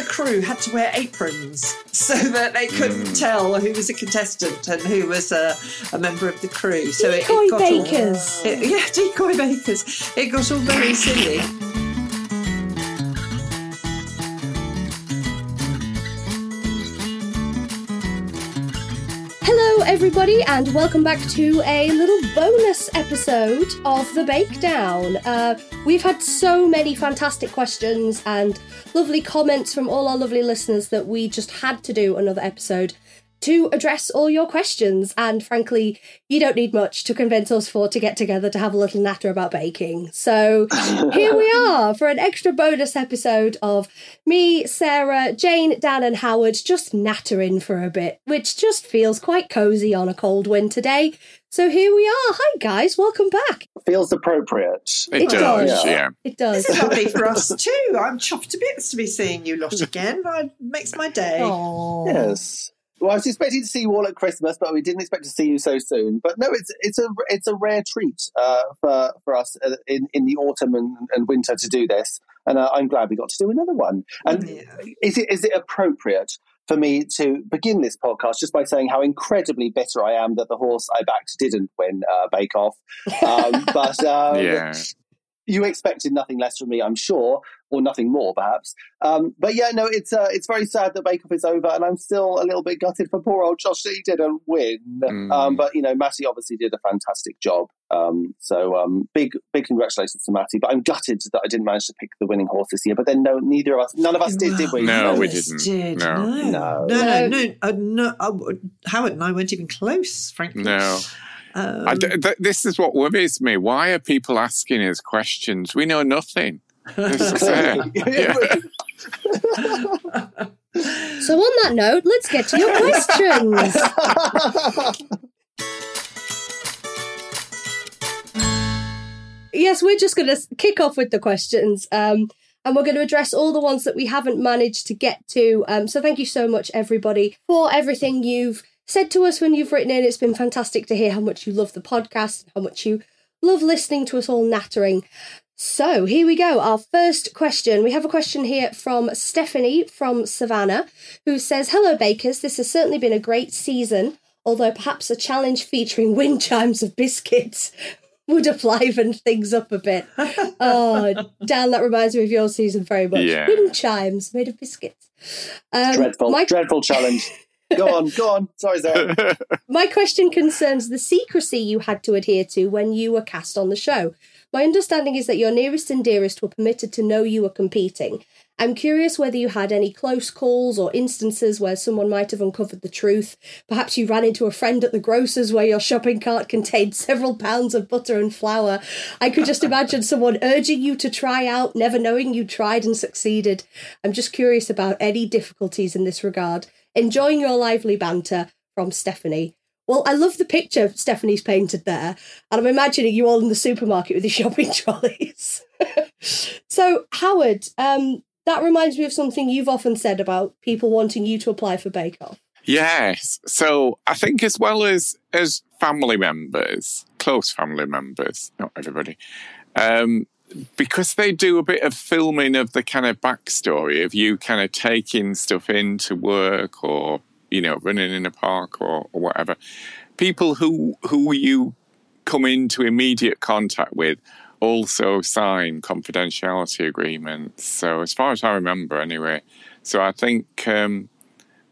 The crew had to wear aprons so that they couldn't mm. tell who was a contestant and who was a, a member of the crew. So it, Decoy it got all- bakers. it- yeah, decoy bakers. It got all very silly. Hello, everybody, and welcome back to a little bonus episode of The Bakedown. Uh, we've had so many fantastic questions and lovely comments from all our lovely listeners that we just had to do another episode to address all your questions. And frankly, you don't need much to convince us four to get together to have a little natter about baking. So here we are for an extra bonus episode of me, Sarah, Jane, Dan, and Howard just nattering for a bit, which just feels quite cozy on a cold winter day. So here we are. Hi, guys. Welcome back. feels appropriate. It, It does, does. yeah. It does. This is lovely for us too. I'm chuffed to bits to be seeing you lot again. It makes my day. Aw. Yes. Well, I was expecting to see you all at Christmas, but we didn't expect to see you so soon. But no, it's it's a it's a rare treat uh, for for us uh, in in the autumn and, and winter to do this, and uh, I'm glad we got to do another one. And Yeah. is it is it appropriate for me to begin this podcast just by saying how incredibly bitter I am that the horse I backed didn't win uh, Bake Off? Um, but um, Yeah. you expected nothing less from me, I'm sure, or nothing more, perhaps. Um, but yeah, no, it's uh, it's very sad that Bake Off is over, and I'm still a little bit gutted for poor old Josh that he didn't win. Mm. Um, but you know, Matty obviously did a fantastic job. Um, so um, big big congratulations to Matty. But I'm gutted that I didn't manage to pick the winning horse this year. But then no, neither of us, none of us did, did we? No, we Yes, didn't. Did. No. No, No. no, no, No. no. Uh, no uh, Howard and I weren't even close, frankly. No. Um, I d- th- this is what worries me. Why are people asking us questions? We know nothing. So, on that note, let's get to your questions. yes, we're just going to kick off with the questions. Um, and we're going to address all the ones that we haven't managed to get to. Um, so thank you so much, everybody, for everything you've said to us when you've written in. It's been fantastic to hear how much you love the podcast, and how much you love listening to us all nattering. So here we go. Our first question. We have a question here from Stephanie from Savannah, who says, Hello, bakers. This has certainly been a great season, although perhaps a challenge featuring wind chimes of biscuits would have livened things up a bit. Oh, Dan, that reminds me of your season very much. Yeah. Wind chimes made of biscuits. Um, dreadful, my- dreadful challenge. Go on, go on. Sorry, Sarah. My question concerns the secrecy you had to adhere to when you were cast on the show. My understanding is that your nearest and dearest were permitted to know you were competing. I'm curious whether you had any close calls or instances where someone might have uncovered the truth. Perhaps you ran into a friend at the grocer's where your shopping cart contained several pounds of butter and flour. I could just imagine someone urging you to try out, never knowing you tried and succeeded. I'm just curious about any difficulties in this regard. Enjoying your lively banter from Stephanie. Well, I love the picture Stephanie's painted there, and I'm imagining you all in the supermarket with your shopping trolleys. So, Howard, um, that reminds me of something you've often said about people wanting you to apply for Bake Off. Yes. So I think as well as as family members, close family members, not everybody, um, because they do a bit of filming of the kind of backstory of you kind of taking stuff into work or you know running in a park or, or whatever. People who who you come into immediate contact with also sign confidentiality agreements. So as far as I remember, anyway. So I think um,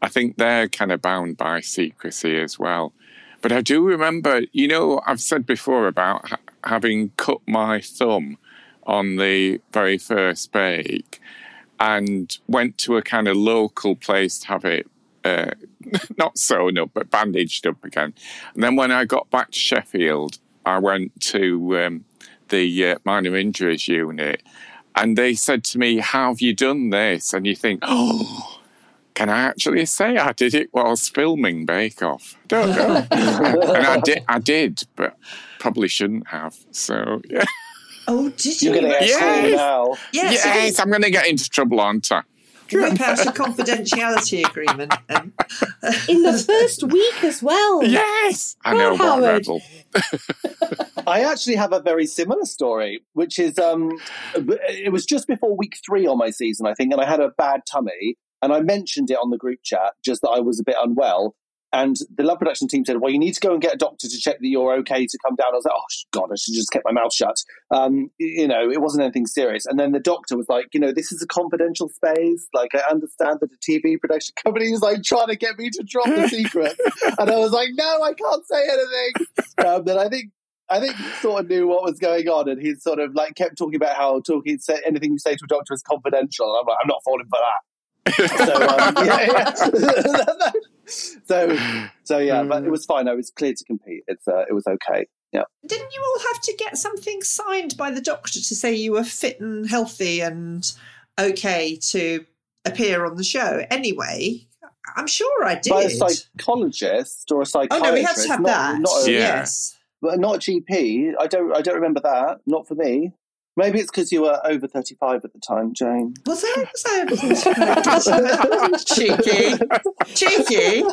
I think they're kind of bound by secrecy as well. But I do remember, you know, I've said before about ha- having cut my thumb on the very first bake and went to a kind of local place to have it uh, not sewn up but bandaged up again. And then when I got back to Sheffield, I went to um, the uh, minor injuries unit and they said to me, How have you done this? And you think, Oh, can I actually say I did it whilst filming Bake Off? Don't know. and I did, I did, but probably shouldn't have. So, yeah. Oh, did you? You're going to get Yes. yes. Yes, yes, I'm going to get into trouble, aren't I? Whip out a confidentiality agreement. And, In the first week as well. Yes, I know on, Howard. rebel. I actually have a very similar story, which is um, it was just before week three on my season, I think, and I had a bad tummy, and I mentioned it on the group chat just that I was a bit unwell. And the love production team said, "Well, you need to go and get a doctor to check that you're okay to come down." I was like, "Oh God, I should just kept my mouth shut." Um, you know, it wasn't anything serious. And then the doctor was like, "You know, this is a confidential space. Like, I understand that a TV production company is like trying to get me to drop the secret." and I was like, "No, I can't say anything." Um, but I think I think he sort of knew what was going on, and he sort of like kept talking about how talking say, anything you say to a doctor is confidential. And I'm like, I'm not falling for that. So um, yeah, yeah. so so yeah, but it was fine. I was clear to compete. It's uh, it was okay. Yeah. didn't you all have to get something signed by the doctor to say you were fit and healthy and okay to appear on the show? Anyway, I'm sure I did. By a psychologist or a oh no, we had to have not, that. Not a, Yeah. Yes. but not GP. I don't. I don't remember that. Not for me. Maybe it's because you were over thirty-five at the time, Jane. Was I? Was I? Cheeky. Cheeky.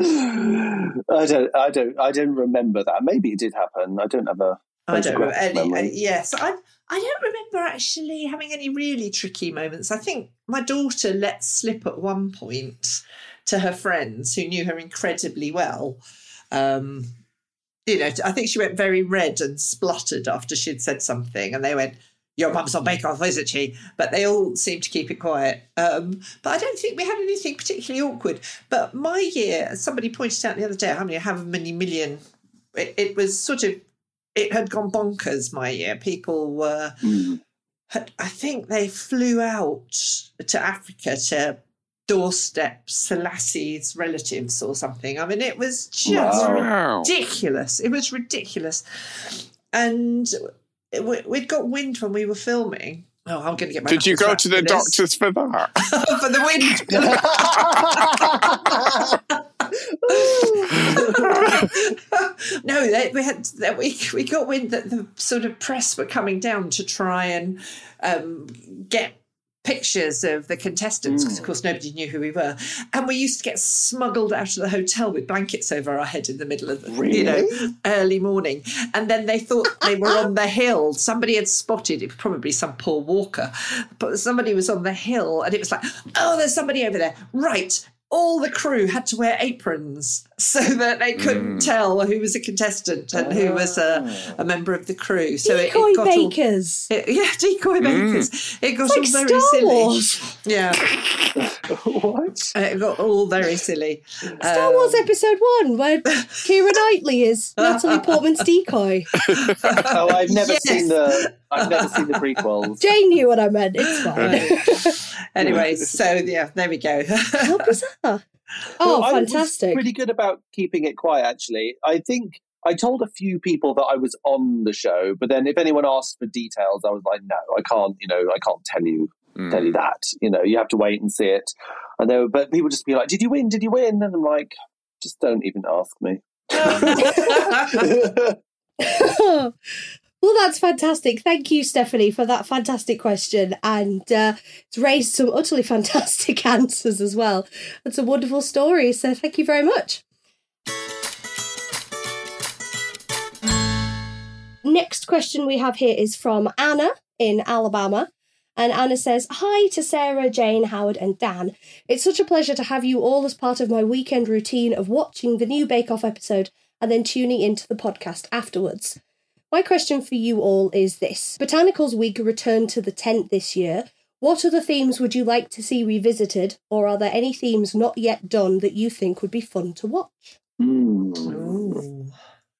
I don't. I don't. I don't remember that. Maybe it did happen. I don't have a. I don't remember any. uh, yes, I. I don't remember actually having any really tricky moments. I think my daughter let slip at one point to her friends who knew her incredibly well. Um, you know, I think she went very red and spluttered after she'd said something, and they went, "Your mum's on Bake Off, isn't she?" But they all seemed to keep it quiet. Um, but I don't think we had anything particularly awkward. But my year, somebody pointed out the other day, how many, how many million? It, it was sort of it had gone bonkers my year. People were, had, I think they flew out to Africa to doorstep Selasi's relatives or something. I mean, it was just Wow. ridiculous. It was ridiculous. And we, we'd got wind when we were filming. Oh, I'm going to get my. Did you go to the doctors for that? for the wind. no, they, we had that we we got wind that the sort of press were coming down to try and um, get pictures of the contestants because of mm. course nobody knew who we were. And we used to get smuggled out of the hotel with blankets over our head in the middle of the you know early morning. And then they thought they were on the hill. Somebody had spotted it was probably some poor walker but somebody was on the hill and it was like oh there's somebody over there. Right. All the crew had to wear aprons so that they couldn't mm. tell who was a contestant and who was a, ah. a member of the crew so Decoy it got all, it- yeah, decoy mm. bakers. It got It's all like very Star silly. Wars. Yeah, what? Uh, it got all very silly. Star Um, Wars Episode 1, where Keira Knightley is Natalie Portman's decoy. Oh, I've never Yes. seen the. I've never seen the prequels. Jane knew what I meant. It's fine. Right. anyway, so yeah, there we go. How bizarre. Oh, Well, I was fantastic. pretty good about keeping it quiet, actually. I think I told a few people that I was on the show, but then if anyone asked for details, I was like, no, I can't. You know, I can't tell you tell you mm. that. You know, you have to wait and see it. And they were, but people just be like, "Did you win? Did you win?" And I'm like, just don't even ask me. Well, that's fantastic. Thank you, Stephanie, for that fantastic question. And uh, it's raised some utterly fantastic answers as well. It's a wonderful story. So thank you very much. Next question we have here is from Anna in Alabama. And Anna says, Hi to Sarah, Jane, Howard, and Dan. It's such a pleasure to have you all as part of my weekend routine of watching the new Bake Off episode and then tuning into the podcast afterwards. My question for you all is this Botanicals Week returned to the tent this year. What other themes would you like to see revisited, or are there any themes not yet done that you think would be fun to watch? Ooh,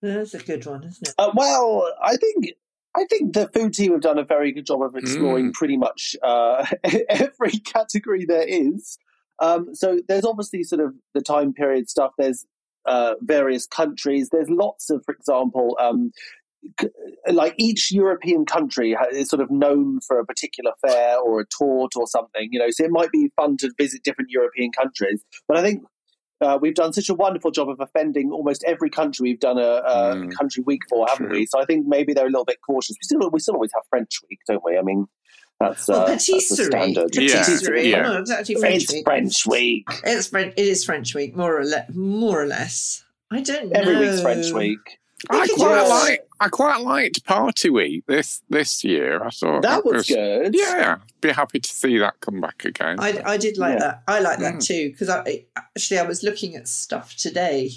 that's a good one, isn't it? Uh, well, I think I think the food team have done a very good job of exploring pretty much uh, every category there is. Um, so there's obviously sort of the time period stuff. There's uh, various countries. There's lots of, for example, um, c- like each European country is sort of known for a particular fair or a tort or something. You know, so it might be fun to visit different European countries. But I think uh, we've done such a wonderful job of offending almost every country we've done a, a Mm. country week for, haven't True. we? So I think maybe they're a little bit cautious. We still we still always have French week, don't we? I mean, that's uh, Well, that's the patisserie. standard. Yeah, Patisserie. yeah. No, it's actually French It's week. French week. It's French. It is French week, more or less. More or less. I don't know. Every week's French week. I quite just- like. I quite liked Party Week this this year. I thought That was good. Yeah, be happy to see that come back again. I, I did like Yeah. that. I like that Mm. too because I actually I was looking at stuff today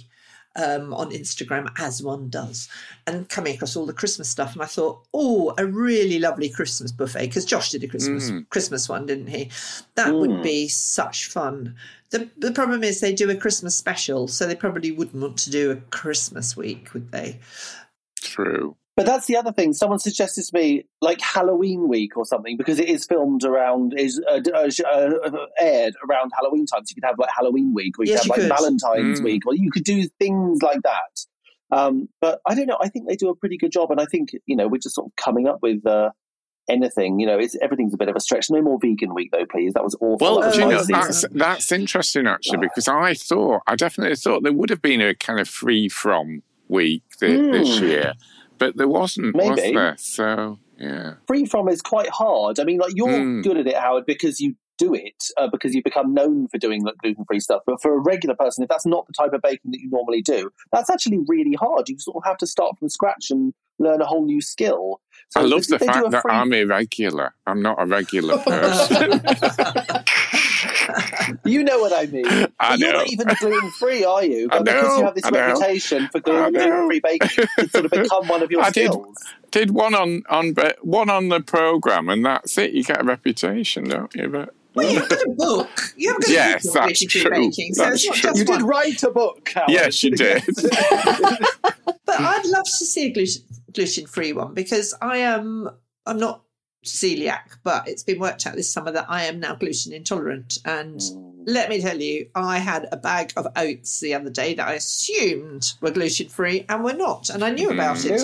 um, on Instagram as one does, and coming across all the Christmas stuff, and I thought, oh, a really lovely Christmas buffet because Josh did a Christmas Mm. Christmas one, didn't he? That would Mm. be such fun. The the problem is they do a Christmas special, so they probably wouldn't want to do a Christmas week, would they? True. But that's the other thing. Someone suggested to me like Halloween week or something because it is filmed around, is uh, uh, uh, uh, aired around Halloween time. So you could have like Halloween week, or you Yes, could have you like could. Valentine's Mm. week, or you could do things like that. Um, but I don't know. I think they do a pretty good job, and I think you know we're just sort of coming up with uh, anything. You know, it's everything's a bit of a stretch. No more vegan week though, please. That was awful. Well, That was you know that's that's interesting actually because I thought I definitely thought there would have been a kind of free from week thi- this Hmm. year, but there wasn't, was Maybe. there? So yeah, free from is quite hard. I mean, like you're Mm. good at it, Howard, because you do it uh, because you become known for doing like gluten free stuff. But for a regular person, if that's not the type of baking that you normally do, that's actually really hard. You sort of have to start from scratch and learn a whole new skill. So I love the fact a that free- I'm irregular. I'm not a regular person. You know what I mean. I But You're not even gluten free, are you? I But because know, you have this I know. reputation for gluten free baking, it's sort of become one of your I did. skills. Did one on on one on the program, and that's it. You get a reputation, don't you? But Well, you've got a book. You have got Yes, a book on that's true. baking, so That's it's not true. just You did write a book, Howard. yes, you did. But I'd love to see a gluten gluten free one because I am I'm not celiac, but it's been worked out this summer that I am now gluten intolerant. And let me tell you, I had a bag of oats the other day that I assumed were gluten free and were not, and I knew about it,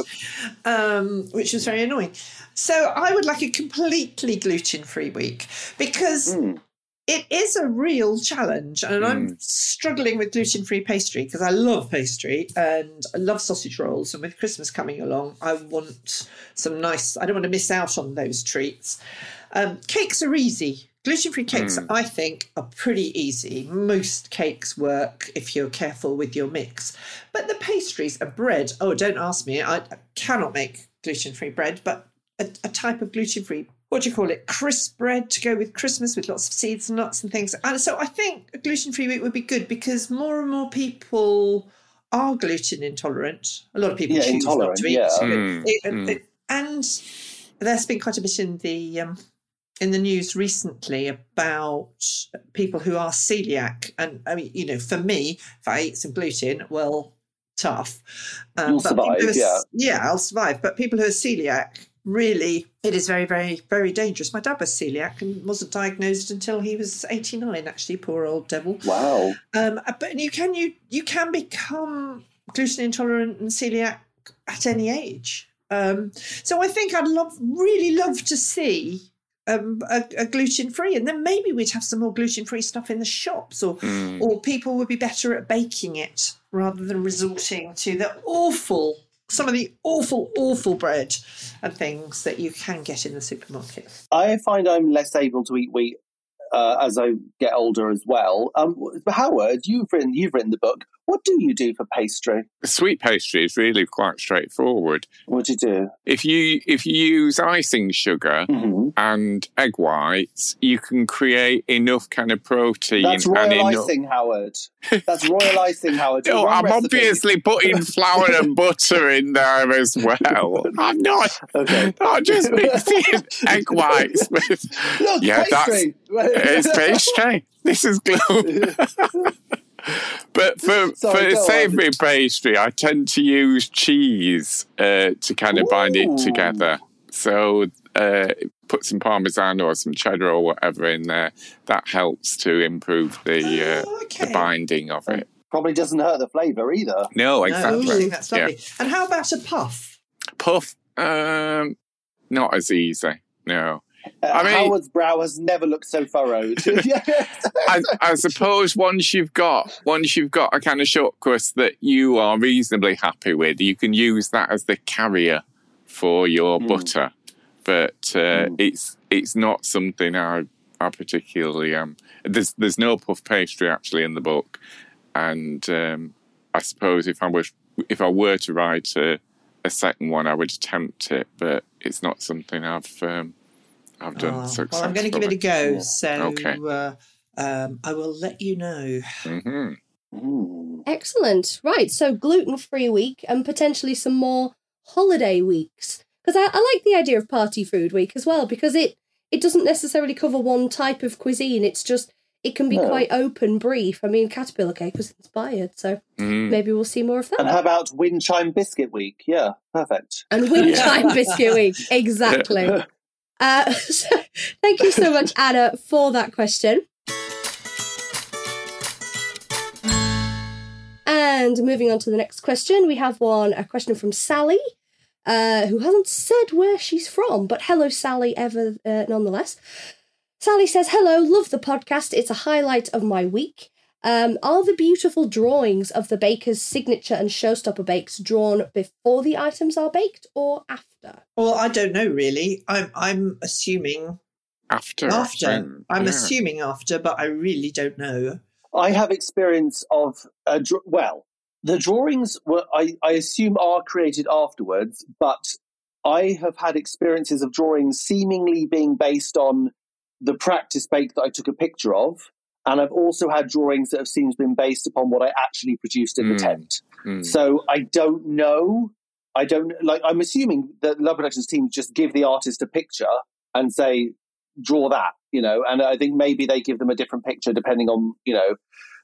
um, which was very annoying. So I would like a completely gluten free week because Mm. It is a real challenge and i'm struggling with gluten-free pastry because i love pastry and i love sausage rolls and with christmas coming along i want some nice i don't want to miss out on those treats. Um, cakes are easy. Gluten-free cakes i think are pretty easy. Most cakes work if you're careful with your mix. But the pastries and bread. Oh don't ask me. I, I cannot make gluten-free bread but a, a type of gluten-free what do you call it? Crisp bread to go with christmas with lots of seeds and nuts and things. And so i think a gluten-free week would be good because more and more people are gluten intolerant. A lot of people Yeah, choose not to eat yeah. Mm, it- mm. it- and there's been quite a bit in the um, in the news recently about people who are celiac. And i mean you know for me if i eat some gluten well tough. Um, You'll but survive, are- yeah. yeah i'll survive. But people who are celiac really it is very very very dangerous my dad was celiac and wasn't diagnosed until he was 89 actually poor old devil Wow. um, but you can you you can become gluten intolerant and celiac at any age. Um, so I think I'd love really love to see um, a, a gluten free, and then maybe we'd have some more gluten free stuff in the shops, or Mm. or people would be better at baking it rather than resorting to the awful some of the awful, awful bread and things that you can get in the supermarket. I find I'm less able to eat wheat uh, as I get older as well. Um, Howard, you've written you've written the book. What do you do for pastry? Sweet pastry is really quite straightforward. What do you do? If you if you use icing sugar Mm-hmm. and egg whites, you can create enough kind of protein That's and royal enough. icing, Howard. That's royal icing, Howard. No, I'm recipe. obviously putting flour and butter in there as well. I'm not, Okay. not just mixing egg whites with. Look, yeah, pastry. that's it's pastry. This is glue. But for Sorry, for savoury pastry, I tend to use cheese uh, to kind of bind it together. So uh, put some parmesan or some cheddar or whatever in there. That helps to improve the uh, Oh, the binding of it. Probably doesn't hurt the flavour either. No, No, exactly. that's Yeah. And how about a puff? Puff, um, not as easy. No, Uh, I mean- Howard's brow has never looked so furrowed. I, I suppose once you've got once you've got a kind of short crust that you are reasonably happy with, you can use that as the carrier for your Mm. butter. But uh, Mm. it's it's not something I I particularly um. There's there's no puff pastry actually in the book, and um, I suppose if I was if I were to write a, a second one, I would attempt it, but it's not something I've um, I've done Oh, successfully. well, I'm going to give it a go. So Okay. uh, um, I will let you know. hmm Mm. Excellent. Right, so gluten free week and potentially some more holiday weeks. Because I, I like the idea of party food week as well, because it, it doesn't necessarily cover one type of cuisine. It's just, it can be No. quite open, brief. I mean, Caterpillar Cake was inspired, so Mm. maybe we'll see more of that. And how about Wind Chime Biscuit Week? Yeah, perfect. And Wind Chime Biscuit Week, exactly. Uh, so, thank you so much, Anna, for that question. And moving on to the next question, we have one a question from Sally, uh, who hasn't said where she's from, but hello, Sally, ever uh, nonetheless. Sally says, Hello, love the podcast. It's a highlight of my week. Um, are the beautiful drawings of the baker's signature and showstopper bakes drawn before the items are baked or after? Well, I don't know really. I'm I'm assuming After, I after. think, I'm yeah. assuming after, but I really don't know. I have experience of a dr- well, the drawings were I, I assume are created afterwards, but I have had experiences of drawings seemingly being based on the practice bake that I took a picture of, and I've also had drawings that have seemed been based upon what I actually produced in the Mm. tent. Mm. So I don't know. I don't like. I'm assuming that Love Productions team just give the artist a picture and say, "Draw that," you know. And I think maybe they give them a different picture depending on, you know,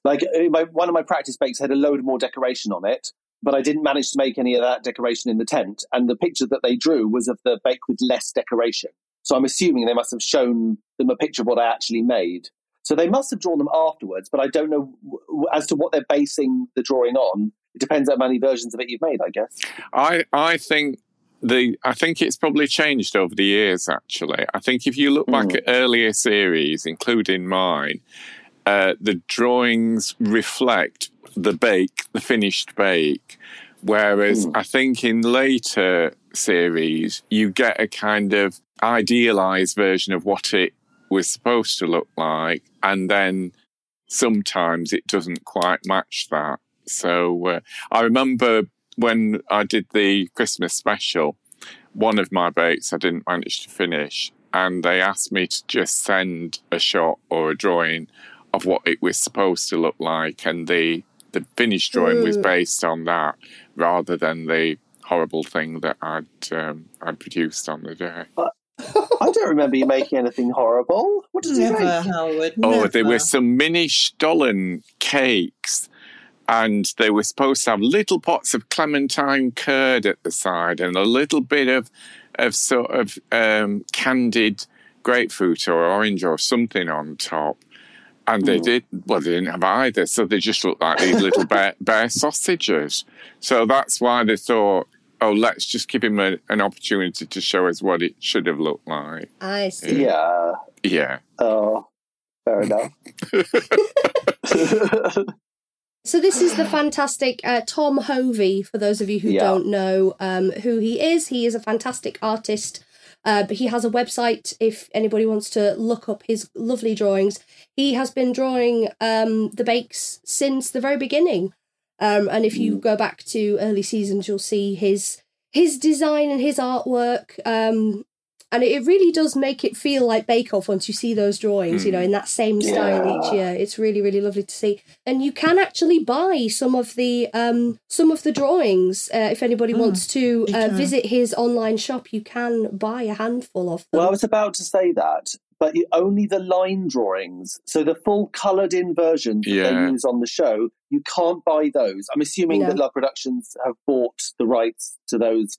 like uh, my, one of my practice bakes had a load more decoration on it, but I didn't manage to make any of that decoration in the tent. And the picture that they drew was of the bake with less decoration. So I'm assuming they must have shown them a picture of what I actually made. So they must have drawn them afterwards, but I don't know w- as to what they're basing the drawing on. It depends how many versions of it you've made, I guess. I I think the I think it's probably changed over the years. Actually, I think if you look back Mm. at earlier series, including mine, uh, the drawings reflect the bake, the finished bake. Whereas Mm. I think in later series, you get a kind of idealized version of what it was supposed to look like, and then sometimes it doesn't quite match that. So uh, I remember when I did the Christmas special, one of my bakes I didn't manage to finish, and they asked me to just send a shot or a drawing of what it was supposed to look like, and the the finished drawing was Mm. based on that rather than the horrible thing that I'd um, I'd produced on the day. I don't remember you making anything horrible. What did you Never, make? Howard. Oh, there were some mini Stollen cakes, and they were supposed to have little pots of clementine curd at the side and a little bit of of sort of um, candied grapefruit or orange or something on top. And they Mm. did well. They didn't have either, so they just looked like these little bear, bear sausages. So that's why they thought, "Oh, let's just give him a, an opportunity to show us what it should have looked like." I see. Yeah. Yeah, Oh, fair enough. So this is the fantastic uh, Tom Hovey. For those of you who Yeah. don't know um, who he is, he is a fantastic artist. Uh, but he has a website if anybody wants to look up his lovely drawings. He has been drawing um, the bakes since the very beginning. Um, and if you go back to early seasons, you'll see his his design and his artwork. Um, and it really does make it feel like Bake Off once you see those drawings, you know, in that same style each year. It's really, really lovely to see. And you can actually buy some of the um, some of the drawings uh, if anybody wants to uh, visit his online shop. You can buy a handful of them. Well, I was about to say that, but only the line drawings. So the full coloured in versions that Yeah. they use on the show, you can't buy those. I'm assuming No. that Love Productions have bought the rights to those.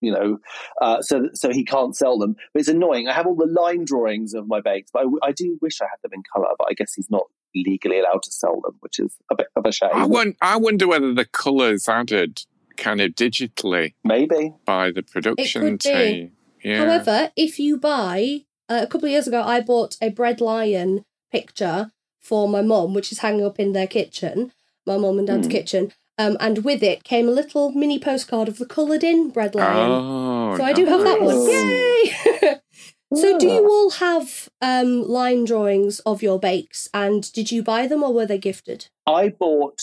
You know, uh, so so he can't sell them. But it's annoying. I have all the line drawings of my bakes, but I do wish I had them in colour. But I guess he's not legally allowed to sell them, which is a bit of a shame. I, won- I wonder whether the colours added kind of digitally Maybe. by the production team. Yeah. However, if you buy, uh, a couple of years ago, I bought a bread lion picture for my mum, which is hanging up in their kitchen, my mum and dad's kitchen. Um, and with it came a little mini postcard of the coloured in bread lion. oh, so I do have that one. Yay! so do you all have um, line drawings of your bakes? And did you buy them or were they gifted? I bought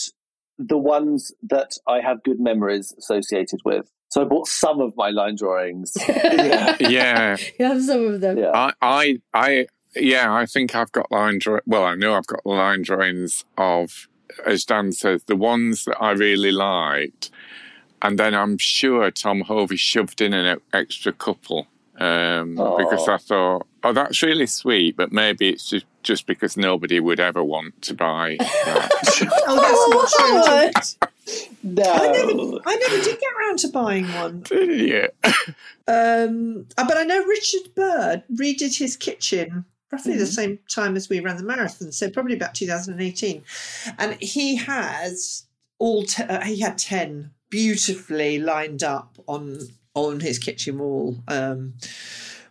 the ones that I have good memories associated with. So I bought some of my line drawings. yeah. yeah. You have some of them. Yeah. I, I, I, yeah, I think I've got line draw. Well, I know I've got line drawings of, as Dan says, the ones that I really liked, and then I'm sure Tom Hovey shoved in an e- extra couple um, Aw. because I thought, oh, that's really sweet, but maybe it's just just because nobody would ever want to buy that. Oh, that's not true. No. I never, I never did get around to buying one. yeah. Um, uh, but I know Richard Bird redid his kitchen roughly the same time as we ran the marathon, so probably about 2018. And he has all te- uh, he had 10 beautifully lined up on on his kitchen wall, um,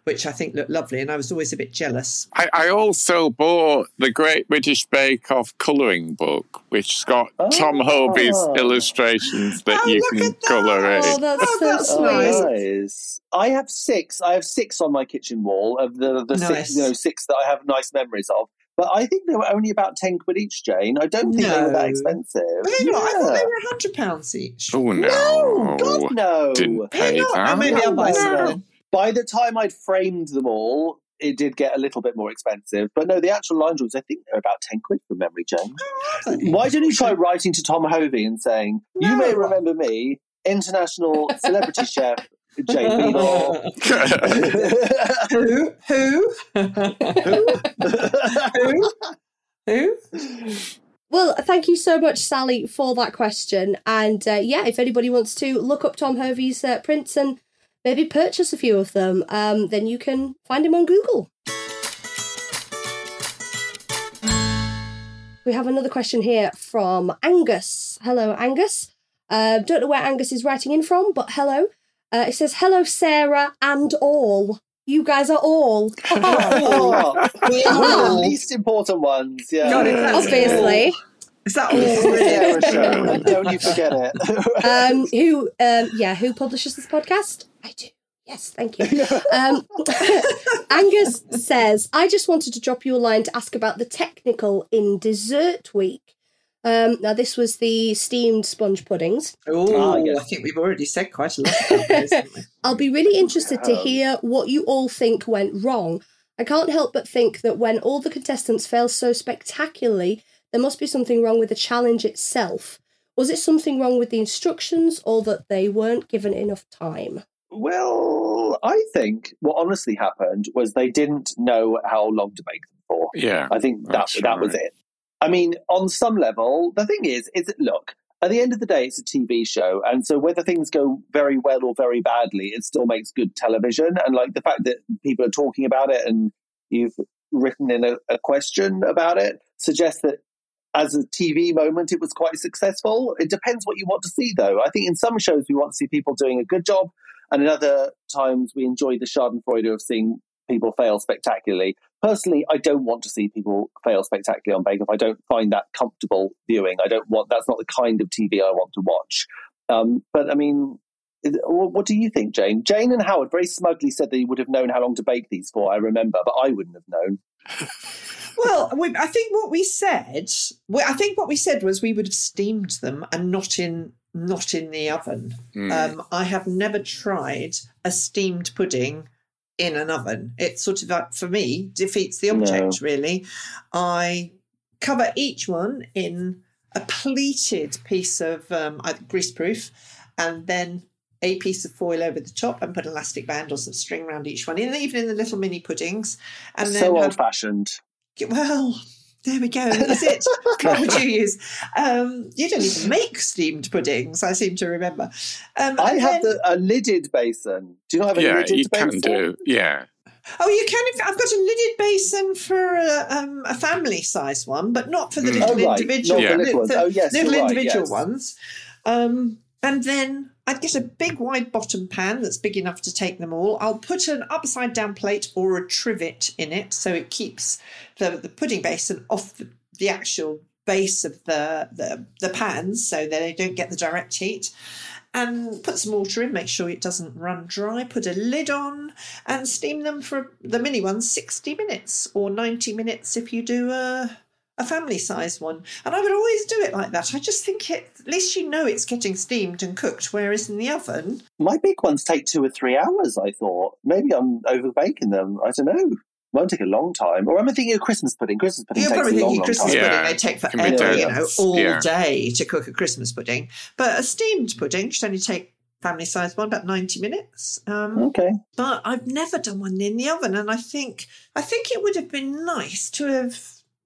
which I think looked lovely. And I was always a bit jealous. I, I also bought the Great British Bake Off colouring book, which's got oh. Tom Hovey's Oh. illustrations that Oh, you can that. colour in. Oh, that's Oh, so that's sweet. nice. Nice. I have six. I have six on my kitchen wall of the the six, you know, six that I have nice memories of. But I think they were only about ten quid each, Jane. I don't think they were that expensive. Were they not? I thought they were hundred pounds each. Oh no! No, God no. Didn't pay not? that. Oh, maybe I'll buy some No. then. By the time I'd framed them all, it did get a little bit more expensive. But no, the actual line drawings, I think they're about ten quid from memory, Jane. Why don't you try writing to Tom Hovey and saying, "You may remember me, international celebrity chef Jane Beedle." Who? Who? Who? Who? Well, thank you so much, Sally, for that question. And uh, yeah, if anybody wants to look up Tom Hovey's uh, prints and maybe purchase a few of them, um, then you can find him on Google. We have another question here from Angus. Hello, Angus. Uh, don't know where Angus is writing in from, but hello. Uh, it says, Hello, Sarah and all. You guys are all. Oh, We are the least important ones, yeah. God, it has- Obviously. Is that all? Sarah show. Don't you forget it. um, who, um, yeah, who publishes this podcast? I do. Yes, thank you. Um, Angus says, I just wanted to drop you a line to ask about the technical in Dessert Week. Um, now, this was the steamed sponge puddings. Oh, Ah, yes. I think we've already said quite a lot about those. I'll be really interested to hear what you all think went wrong. I can't help but think that when all the contestants fail so spectacularly, there must be something wrong with the challenge itself. Was it something wrong with the instructions or that they weren't given enough time? Well, I think what honestly happened was they didn't know how long to make them for. Yeah, I think that That's that was right. it. I mean, on some level, the thing is, is that look, at the end of the day, it's a TV show, and so whether things go very well or very badly, it still makes good television. And like the fact that people are talking about it and you've written in a, a question about it suggests that as a TV moment, it was quite successful. It depends what you want to see, though. I think in some shows we want to see people doing a good job, and in other times we enjoy the Schadenfreude of seeing people fail spectacularly. Personally, I don't want to see people fail spectacularly on Bake Off. I don't find that comfortable viewing. I don't want that's not the kind of TV I want to watch. Um, but I mean, what what do you think, Jane? Jane and Howard very smugly said they would have known how long to bake these for. I remember, but I wouldn't have known. Well, we, I think what we said, we, I think what we said was we would have steamed them and not in not in the oven. Mm. Um, I have never tried a steamed pudding in an oven. It sort of, like, for me, defeats the object. Really, I cover each one in a pleated piece of um, greaseproof, and then a piece of foil over the top and put an elastic band or some string around each one, and even in the little mini puddings. And then so old fashioned. Well, there we go. Is it? what would you use? Um, you don't even make steamed puddings, I seem to remember. Um, I have then- the, a lidded basin. Do you not have a yeah, lidded you basin? can do. Yeah. Oh, you can. if- I've got a lidded basin for a, um, a family size one, but not for the Mm. little Oh, right. individual, Not the little ones. Oh, yes, little you're right, individual yes. ones. Um, and then I'd get a big wide bottom pan that's big enough to take them all. I'll put an upside down plate or a trivet in it so it keeps the, the pudding basin off the, the actual base of the, the the pans so they don't get the direct heat. And put some water in, make sure it doesn't run dry. Put a lid on and steam them for the mini ones 60 minutes or 90 minutes if you do a, a family size one. And I would always do it like that. I just think it, at least you know it's getting steamed and cooked, whereas in the oven, My big ones take two or three hours, I thought. Maybe I'm over baking them. I don't know. Won't take a long time. Or I'm I thinking of Christmas pudding? Christmas pudding you're takes probably a long, thinking long Christmas time. Yeah, pudding, they take can forever, you know, all Yeah. day to cook a Christmas pudding. But a steamed pudding should only take family size one about 90 minutes. Um, Okay. but I've never done one in the oven, and I think I think it would have been nice to have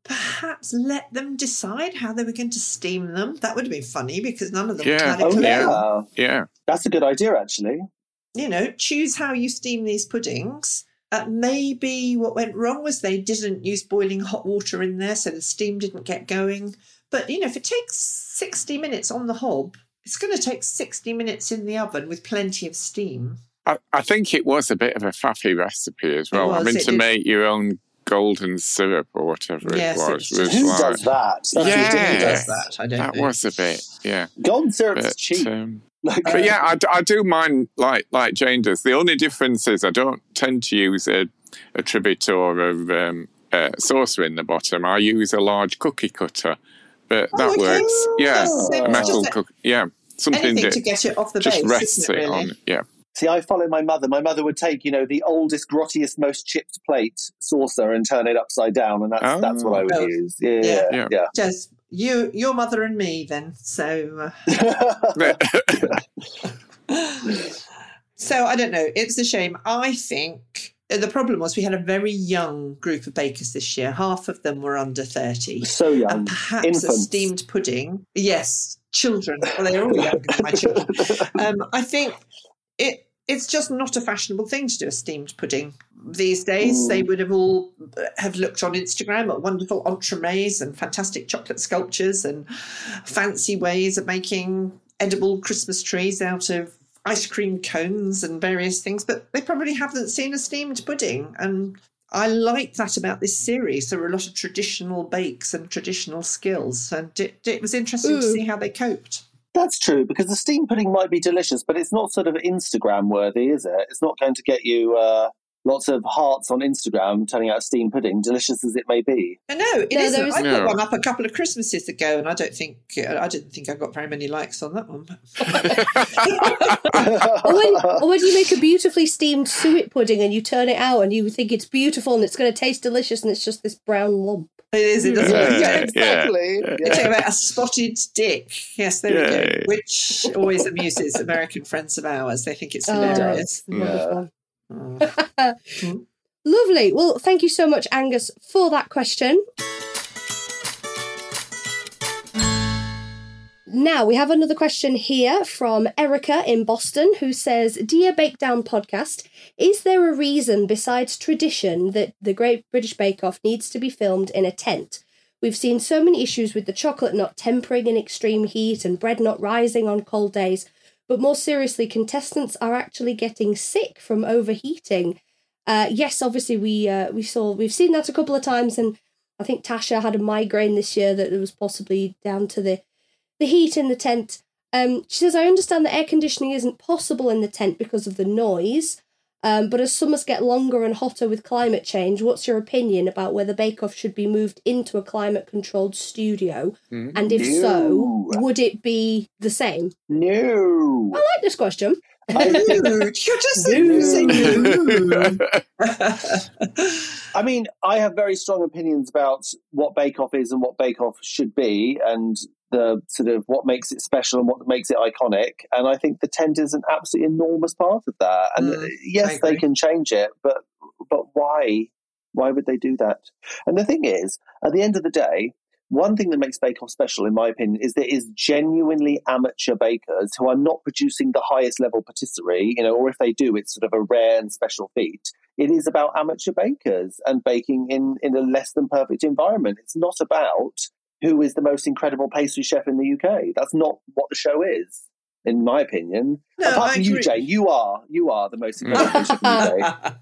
perhaps let them decide how they were going to steam them. That would have been funny because none of them Yeah. had a Oh, clue. yeah. Yeah. That's a good idea, actually. You know, choose how you steam these puddings. Uh, maybe what went wrong was they didn't use boiling hot water in there, so the steam didn't get going. But you know, if it takes sixty minutes on the hob, it's going to take sixty minutes in the oven with plenty of steam. I, I think it was a bit of a faffy recipe as well. I mean, to did. make your own golden syrup or whatever Yes, it it was. was was just- Who like, does that? That's Yeah. Who does that? I don't that know. was a bit, yeah. Golden syrup But, cheap. um, Like, but yeah, I do mind like like Jane does. The only difference is I don't tend to use a, a trivet or a, um, a saucer in the bottom. I use a large cookie cutter, but Oh, that okay. works. Yeah, So it's metal just a- cook. Yeah, something Anything that to get it off the just base, rests isn't it it, on. Yeah, See, I follow my mother. My mother would take, you know, the oldest, grottiest, most chipped plate saucer and turn it upside down, and that's that's what I would Oh. use. Yeah, Yeah. yeah, Yeah. Just you, your mother, and me. Then, so uh, so I don't know. It's a shame. I think uh, the problem was we had a very young group of bakers this year. Half of them were under thirty, so young. and perhaps a steamed pudding. Yes, children. Well, they're all younger than my children. Um, I think it. It's just not a fashionable thing to do a steamed pudding these days. They would have all uh, have looked on Instagram at wonderful entremets and fantastic chocolate sculptures and fancy ways of making edible Christmas trees out of ice cream cones and various things, but they probably haven't seen a steamed pudding. And I like that about this series. There were a lot of traditional bakes and traditional skills, and it, it was interesting to Mm. see how they coped. That's true because the steam pudding might be delicious, but it's not sort of Instagram worthy, is it? It's not going to get you uh, lots of hearts on Instagram turning out steam pudding, delicious as it may be. No, it No, isn't. there is- I put one up a couple of Christmases ago, and I don't think I didn't think I got very many likes on that one. or, when, or when you make a beautifully steamed suet pudding and you turn it out and you think it's beautiful and it's going to taste delicious and it's just this brown lump. It is. It doesn't. Yeah, Yeah. exactly. yeah. It's about a spotted dick. Yes, there we go. Which always amuses American friends of ours. They think it's Oh, hilarious. Wonderful. Mm. Lovely. Well, thank you so much, Angus, for that question. Now we have another question here from Erica in Boston who says, Dear Bakedown podcast, is there a reason besides tradition that the Great British Bake Off needs to be filmed in a tent? We've seen so many issues with the chocolate not tempering in extreme heat and bread not rising on cold days, but more seriously, contestants are actually getting sick from overheating. Uh, yes, obviously we uh, we saw we've seen that a couple of times, and I think Tasha had a migraine this year that was possibly down to the the heat in the tent. Um, she says, I understand that air conditioning isn't possible in the tent because of the noise, um, but as summers get longer and hotter with climate change, what's your opinion about whether Bake Off should be moved into a climate controlled studio? And if so, would it be the same? No. I like this question. You're just saying no. I mean, I have very strong opinions about what Bake Off is and what Bake Off should be, and the sort of what makes it special and what makes it iconic. And I think the tent is an absolutely enormous part of that. And Mm, yes, they can change it, but but why? Why would they do that? And the thing is, at the end of the day, one thing that makes Bake Off special, in my opinion, is there is genuinely amateur bakers who are not producing the highest level patisserie, you know, or if they do, it's sort of a rare and special feat. It is about amateur bakers and baking in, in a less than perfect environment. It's not about who is the most incredible pastry chef in the UK. That's not what the show is, in my opinion. No, Apart I from you, agree. Jane, you are you are the most incredible pastry chef in the UK.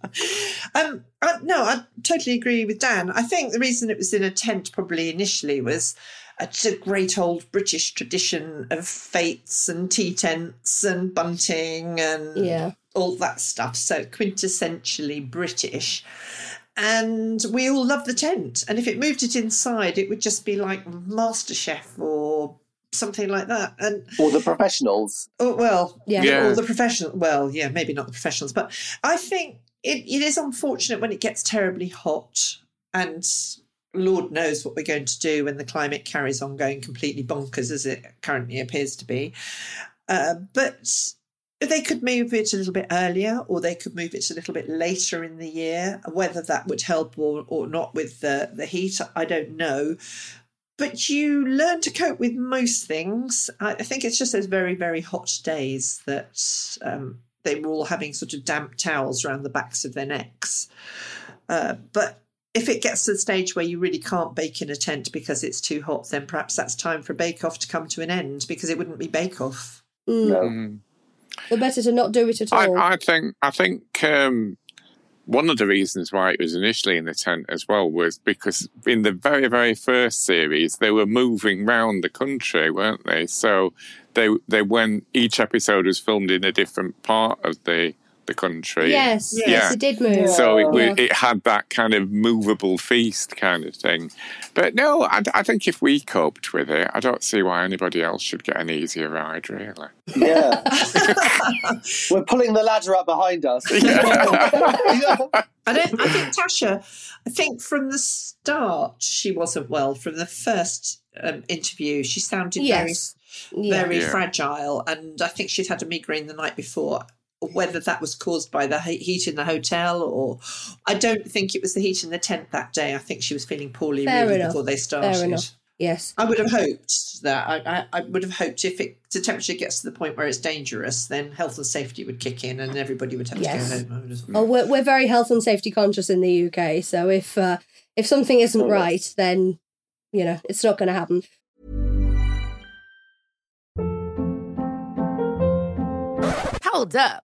um, I, no, I totally agree with Dan. I think the reason it was in a tent probably initially was it's a great old British tradition of fetes and tea tents and bunting and Yeah. all that stuff. So quintessentially British. And we all love the tent. And if it moved it inside, it would just be like MasterChef or something like that. And Or the professionals. Oh well, Yeah. Yeah. All the professional. Well, yeah, maybe not the professionals, but I think it, it is unfortunate when it gets terribly hot, and Lord knows what we're going to do when the climate carries on going completely bonkers as it currently appears to be. Uh, but they could move it a little bit earlier, or they could move it a little bit later in the year. Whether that would help or, or not with the the heat, I don't know but you learn to cope with most things. I I think it's just those very, very hot days that um, they were all having sort of damp towels around the backs of their necks. Uh, but if it gets to the stage where you really can't bake in a tent because it's too hot, then perhaps that's time for Bake Off to come to an end because it wouldn't be Bake Off. Mm. No. So better to not do it at all. I think I think um, one of the reasons why it was initially in the tent as well was because in the very very first series they were moving round the country, weren't they? So they they went. each episode was filmed in a different part of the the country. yes, Yeah. yes, it did move. So it, Yeah. it had that kind of movable feast kind of thing. But no, I, I think if we coped with it, I don't see why anybody else should get an easier ride, really. Yeah. We're pulling the ladder up behind us. I don't. I think Tasha. I think from the start she wasn't well. From the first um, interview, she sounded Yes. Yeah. very, very Yeah. fragile, and I think she'd had a migraine the night before. Whether that was caused by the heat in the hotel, or I don't think it was the heat in the tent that day. I think she was feeling poorly Fair really enough. before they started. Fair enough. Yes. I would have hoped that. I, I, I would have hoped if it, the temperature gets to the point where it's dangerous, then health and safety would kick in and everybody would have Yes. to go home. I Well, we're, we're very health and safety conscious in the UK, so if uh, if something isn't Oh, yes. right, then you know it's not going to happen. Hold up.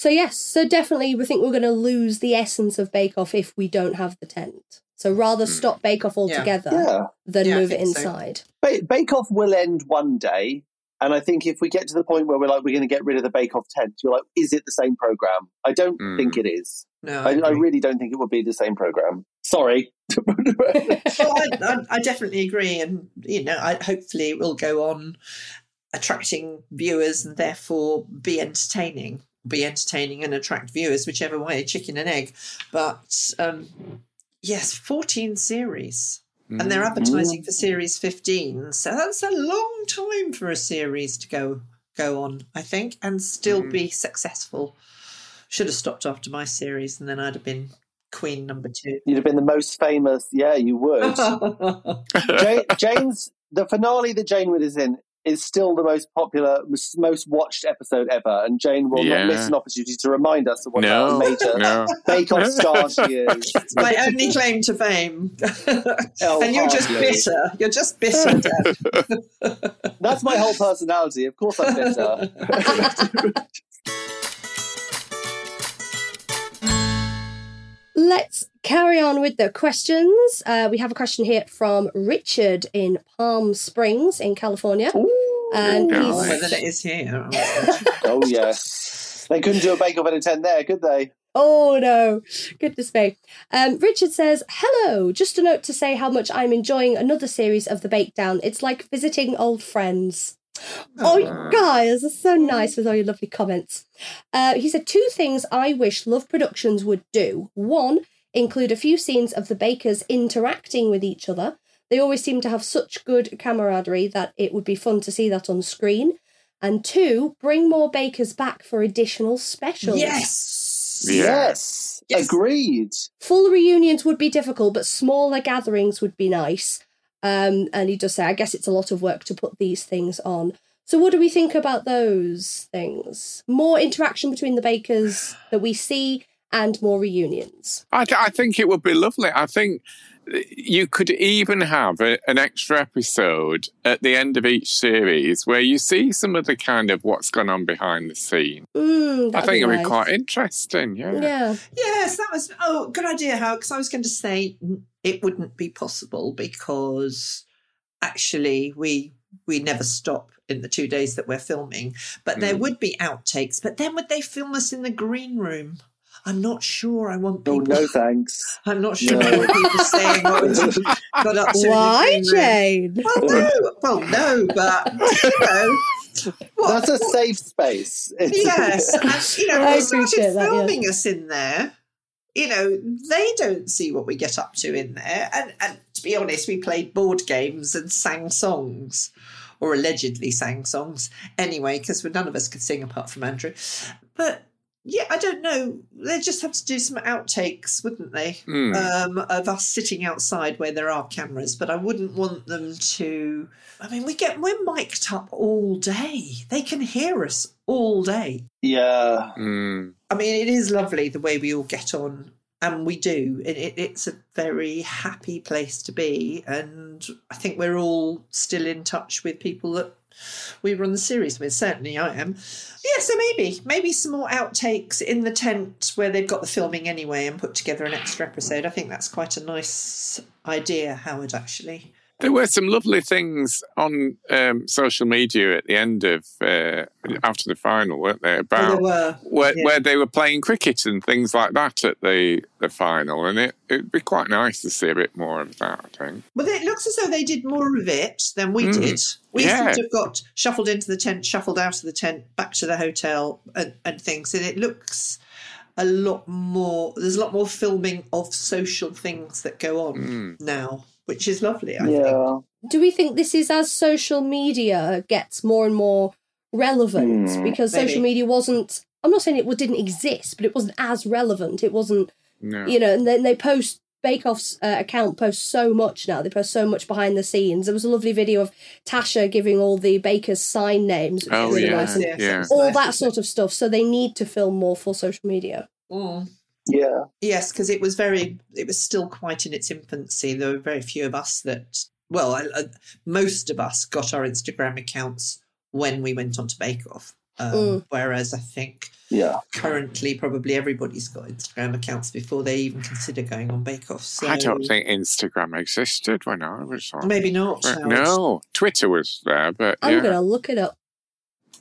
So yes, so definitely we think we're going to lose the essence of Bake Off if we don't have the tent. So rather stop Bake Off altogether Yeah. than Yeah, move it think so. inside. Ba- Bake Off will end one day. And I think if we get to the point where we're like, we're going to get rid of the Bake Off tent, you're like, is it the same program? I don't Mm. think it is. No, I, I agree. really don't think it would be the same program. Sorry. well, I, I, I definitely agree, and you know, I, hopefully it will go on attracting viewers and therefore be entertaining, be entertaining and attract viewers, whichever way, chicken and egg. But um, yes, fourteen series, and they're advertising for series fifteen, so that's a long time for a series to go go on, I think, and still be successful. Should have stopped after my series, and then I'd have been queen number two. You'd have been the most famous. Yeah, you would. Jane, Jane's the finale that Jane Wood is in is still the most popular, most- most watched episode ever, and Jane will Yeah. not miss an opportunity to remind us of what No, a major no. Bake Off star she is. It's my only claim to fame. Oh, and you're oh, just bitter. You're just bitter, Deb. That's my whole personality. Of course, I'm bitter. Let's carry on with the questions. Uh, we have a question here from Richard in Palm Springs in California. And Nice. Oh, he's, whether it is here. oh yes, they couldn't do a Bake Off out of ten there, could they? oh no, goodness me. Um, Richard says, Hello, just a note to say how much I'm enjoying another series of The Bakedown. It's like visiting old friends. Oh, you guys, are so nice with all your lovely comments. Uh, he said two things I wish Love Productions would do. One, include a few scenes of the bakers interacting with each other. They always seem to have such good camaraderie that it would be fun to see that on screen. And two, bring more bakers back for additional specials. yes. Yes, Yes. agreed. Full reunions would be difficult, but smaller gatherings would be nice. Um, and he does say, I guess it's a lot of work to put these things on. So, what do we think about those things? More interaction between the bakers that we see and more reunions. I, th- I think it would be lovely. I think you could even have a, an extra episode at the end of each series where you see some of the kind of what's gone on behind the scene. Mm, I think it'd be quite interesting. Yeah. Yeah. Yes, that was. Oh, good idea, Howard. Because I was going to say it wouldn't be possible because actually we we never stop in the two days that we're filming. But there Mm. would be outtakes. But then would they film us in the green room? I'm not sure. I want Oh people. no, thanks. I'm not sure. No. I want people saying what we got up to. Why, green room. Jane? Well, no. Well, no, but you know. what- That's a safe space. It's- yes, and you know, I we started appreciate that, yeah. filming us in there. You know, they don't see what we get up to in there. And and to be honest, we played board games and sang songs, or allegedly sang songs anyway, because none of us could sing apart from Andrew. But yeah, I don't know. They just have to do some outtakes, wouldn't they? Hmm. Um, of us sitting outside where there are cameras, but I wouldn't want them to. I mean, we get we're mic'd up all day. They can hear us all day. yeah. Mm. I mean, it is lovely the way we all get on, and we do. It, it, it's a very happy place to be, and I think we're all still in touch with people that we run the series with. Certainly, I am. Yeah, so maybe, maybe some more outtakes in the tent where they've got the filming anyway, and put together an extra episode. I think that's quite a nice idea, Howard. Actually, There were some lovely things on um, social media at the end of uh, after the final, weren't there? Oh, About there were, where, yeah. where they were playing cricket and things like that at the, the final, and it it'd be quite nice to see a bit more of that. I think. Well, it looks as though they did more of it than we Mm. did. We Yeah. sort of got shuffled into the tent, shuffled out of the tent, back to the hotel, and, and things. And it looks a lot more. There's a lot more filming of social things that go on Mm. now, which is lovely. I think. Yeah. Do we think this is as social media gets more and more relevant? Hmm, because maybe. social media wasn't. I'm not saying it didn't exist, but it wasn't as relevant. It wasn't No. you know, and then they post Bake Off's uh, account posts so much now. They post so much behind the scenes. There was a lovely video of Tasha giving all the bakers sign names, which Oh, was really yeah. nice, Yeah. all nice, that isn't sort of stuff. So they need to film more for social media. it? Mm. Yeah. Yes, because it was very. It was still quite in its infancy. There were very few of us that. Well, I, I, most of us got our Instagram accounts when we went on to Bake Off. Um, Mm. Whereas I think Yeah. currently probably everybody's got Instagram accounts before they even consider going on Bake Off. So I don't think Instagram existed when I was on. maybe not. But no, Twitter was there, but I'm yeah. gonna look it up.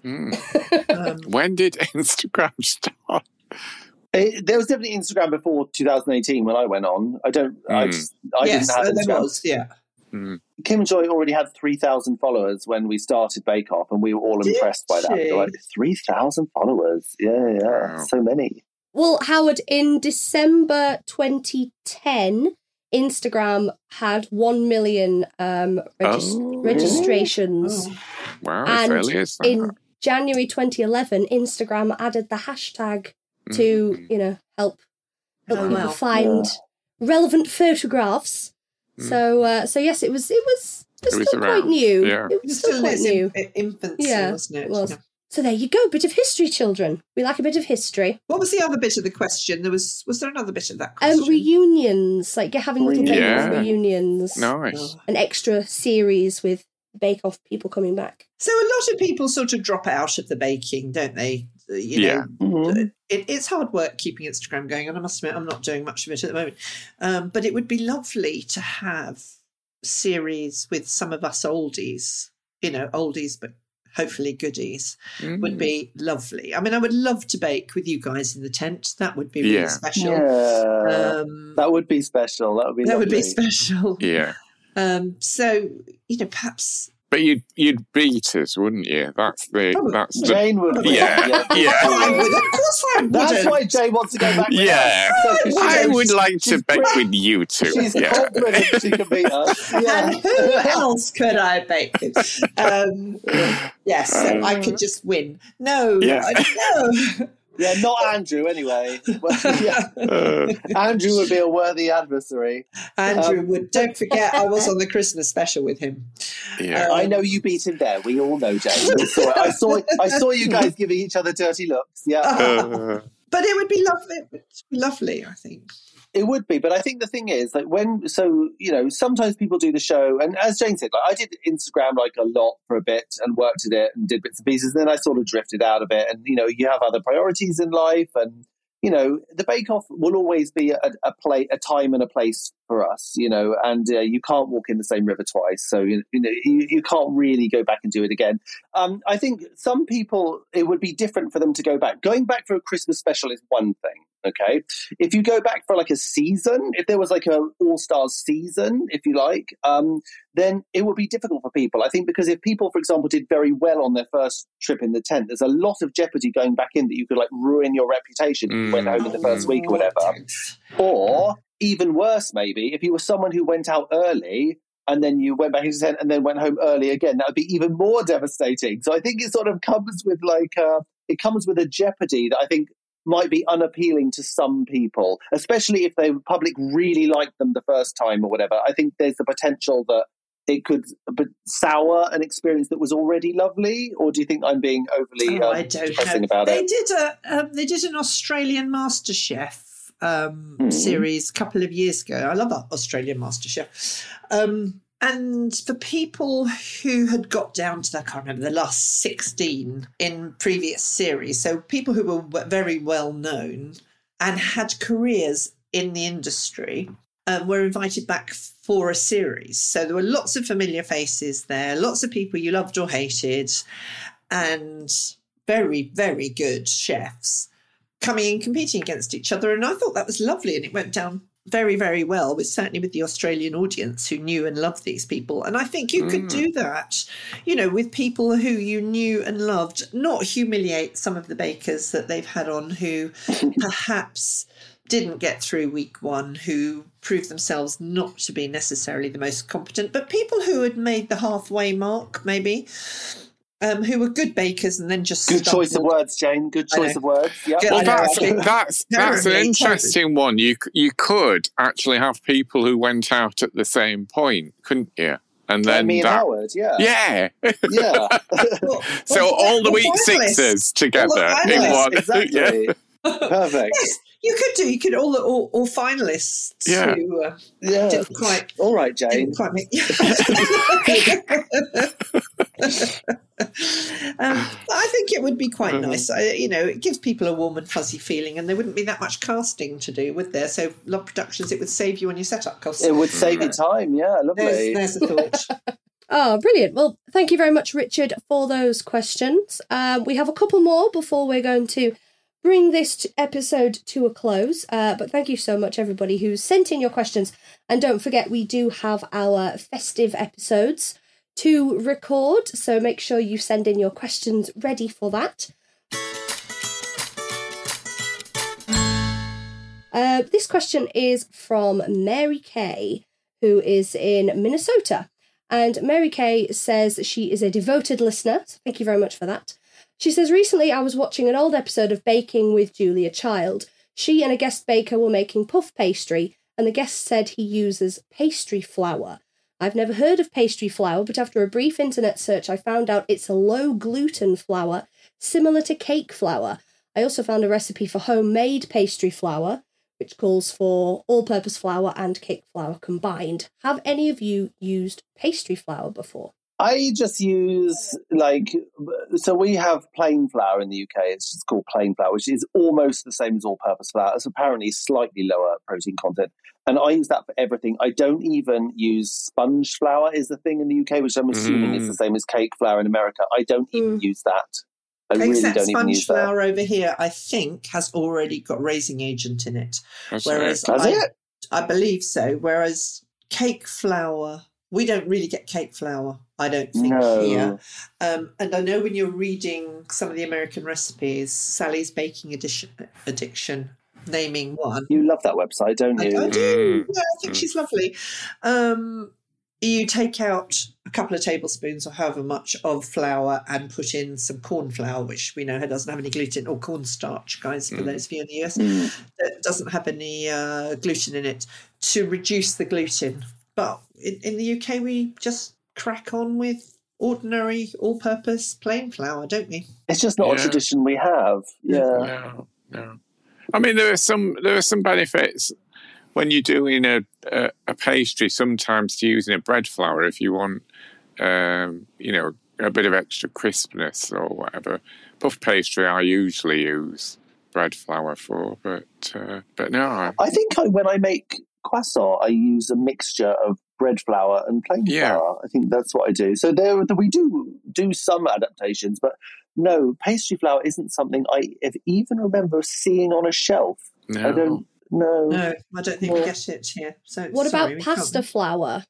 Mm. Um, When did Instagram start? It, there was definitely Instagram before 2018 when I went on. I don't. I, Mm. just, I yes, didn't have uh, there Instagram. was. Yeah. Mm. Kim Joy already had 3,000 followers when we started Bake Off, and we were all Did impressed by that. she? Like 3,000 followers. Yeah, yeah, Wow. so many. Well, Howard, in December 2010, Instagram had 1 million um, regis- Oh, really? registrations. Oh. Wow, And early as. In January 2011, Instagram added the hashtag to, Mm. you know, help, help Oh, people wow. find relevant photographs. So, uh, so yes, it was, it was, it was It was still quite new. yeah. It It was was still still quite new. in- infancy, Yeah, wasn't it? it was. Yeah. So there you go, bit of history, children. We like a bit of history. What was the other bit of the question? There was was there another bit of that Um, reunions, like you're having little Bake Yeah. reunions, Nice. Oh. an extra series with Bake Off people coming back. So a lot of people sort of drop out of the baking, don't they? Uh, You Yeah. know, Mhm. it, it's hard work keeping Instagram going, and I must admit I'm not doing much of it at the moment. Um, but it would be lovely to have series with some of us oldies, you know, oldies, but hopefully goodies Mm. would be lovely. I mean, I would love to bake with you guys in the tent. That would be really Yeah. special. Yeah. Um, that would be special. That would be that would be special. Yeah. Um, so you know, perhaps But you'd you'd beat us, wouldn't you? That's the Probably. that's the Jane would. win. Yeah, yeah. I. Of course, I would. That's why Jane wants to go back. With Yeah. us. So I would like to bet bake pretty- with you two. She's Yeah. confident she can beat us. Yeah. And who else could I bake with? Um, yes, so I could just win. No, Yeah. I, no. Yeah, not Andrew anyway. Well, yeah. Andrew would be a worthy adversary. Andrew Um, would. Don't forget, I was on the Christmas special with him. yeah. I know you beat him there. We all know, Jane. We saw it. I saw. I saw you guys giving each other dirty looks. Yeah, Uh, But it would be lovely. It would be lovely, I think. It would be. But I think the thing is, like, when so you know, sometimes people do the show, and as Jane said, like, I did Instagram like a lot for a bit and worked at it and did bits and pieces. and Then I sort of drifted out of it, and you know, you have other priorities in life, and you know, the Bake Off will always be a, a play, a time and a place for us, you know, and uh, you can't walk in the same river twice, so you, you know, you, you can't really go back and do it again. Um, I think some people it would be different for them to go back. Going back for a Christmas special is one thing. Okay, if you go back for like a season, if there was like an All Stars season, if you like, um, then it would be difficult for people. I think because if people, for example, did very well on their first trip in the tent, there's a lot of jeopardy going back in that you could like ruin your reputation if you went home in the first week or whatever. Or even worse, maybe if you were someone who went out early and then you went back into tent and then went home early again, that would be even more devastating. So I think it sort of comes with like uh, it comes with a jeopardy that I think might be unappealing to some people, especially if the public really liked them the first time or whatever. I think there's the potential that it could sour an experience that was already lovely. Or do you think I'm being overly Oh, um, I don't depressing know. about they it? did a um, they did an Australian MasterChef um, Hmm. series a couple of years ago. I love that Australian MasterChef. Um, and for people who had got down to, I can't remember, the last 16 in previous series, so people who were very well known and had careers in the industry, um, were invited back for a series. So there were lots of familiar faces there, lots of people you loved or hated, and very, very good chefs coming and competing against each other. And I thought that was lovely. And it went down very, very well, with certainly with the Australian audience who knew and loved these people. And I think you could mm. do that, you know, with people who you knew and loved, not humiliate some of the bakers that they've had on who perhaps didn't get through week one, who proved themselves not to be necessarily the most competent, but people who had made the halfway mark, maybe. Um, who were good bakers and then just Good choice of words, Jane. Good choice of words. Yep. Well, that's I that's that's an interesting one. You you could actually have people who went out at the same point, couldn't you? And Like then me and that, Howard, yeah. yeah. Yeah. Well, so well, all the well, week finalists. sixes together in one. exactly. Yeah. Perfect. Yes, you could do. You could all the all, all finalists Yeah. who uh, Yeah. didn't quite All right, Jane. didn't quite make. um, I think it would be quite Mm-hmm. nice. I, you know, it gives people a warm and fuzzy feeling, and there wouldn't be that much casting to do, would there? So, Love Productions, it would save you on your setup costs. It would save you time. Yeah, lovely. There's, there's a thought. Oh, brilliant. Well, thank you very much, Richard, for those questions. Um, we have a couple more before we're going to bring this episode to a close. Uh, but thank you so much, everybody who's sent in your questions. And don't forget, we do have our festive episodes to record. So make sure you send in your questions ready for that. Uh, this question is from Mary Kay, who is in Minnesota. And Mary Kay says she is a devoted listener. So thank you very much for that. She says, Recently I was watching an old episode of Baking with Julia Child. She and a guest baker were making puff pastry, and the guest said he uses pastry flour. I've never heard of pastry flour, but after a brief internet search, I found out it's a low gluten flour, similar to cake flour. I also found a recipe for homemade pastry flour, which calls for all purpose flour and cake flour combined. Have any of you used pastry flour before? I just use like so we have plain flour in the UK. It's just called plain flour, which is almost the same as all-purpose flour. It's apparently slightly lower protein content, and I use that for everything. I don't even use sponge flour. Is the thing in the UK, which I'm assuming is the mm. same as cake flour in America. I don't even mm. use that. I really Except don't even sponge use that. flour over here, I think, has already got raising agent in it. That's Whereas it. Has I, it? I believe so. Whereas cake flour, we don't really get cake flour, I don't think, No. here. Um, and I know when you're reading some of the American recipes, Sally's Baking Addition, Addiction, naming one. You love that website, don't you? I do. Mm. Yeah, I think she's lovely. Um, you take out a couple of tablespoons or however much of flour and put in some corn flour, which we know doesn't have any gluten, or cornstarch, guys, for those of you in the US, that doesn't have any uh, gluten in it, to reduce the gluten. But in, in the UK, we just crack on with ordinary, all purpose plain flour, don't we? It's just not a tradition we have. Yeah. No, no. I mean, there are some there are some benefits when you're doing a, a, a pastry. Sometimes to using a bread flour if you want, um, you know, a bit of extra crispness or whatever. Puff pastry, I usually use bread flour for, but uh, but no, I, I think I, when I make croissant, I use a mixture of bread flour and plain Yeah. flour. I think that's what I do. So there, we do do some adaptations, but no, pastry flour isn't something I even remember seeing on a shelf. no. I don't know. No, I don't think we get it here. So What sorry, about we can't- pasta flour?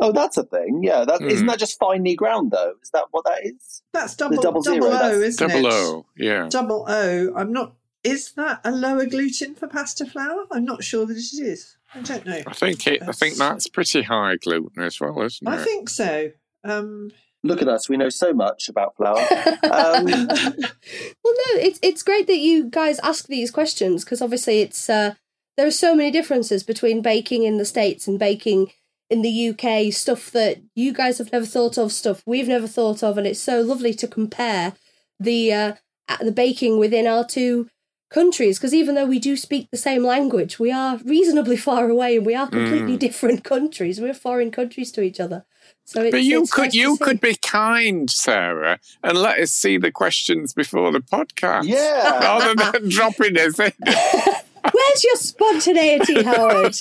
Oh, that's a thing. Yeah, that Mm. not that just finely ground though. Is that what that is? That's double, double double, zero, O, that's- isn't Double it? O, yeah. Double O. I'm not. Is that a lower gluten for pasta flour? I'm not sure that it is. I don't know. I think it. I think that's pretty high gluten as well, isn't it? I think so. Um, Look at us. We know so much about flour. Um, well, no, it's it's great that you guys ask these questions because obviously it's uh, there are so many differences between baking in the states and baking in the UK. Stuff that you guys have never thought of, stuff we've never thought of, and it's so lovely to compare the uh, the baking within our two countries because even though we do speak the same language, we are reasonably far away and we are completely different countries. We're foreign countries to each other. So it's, But you it's could nice you see. could be kind, Sarah, and let us see the questions before the podcast. Yeah. Rather than dropping us in. Where's your spontaneity, Howard?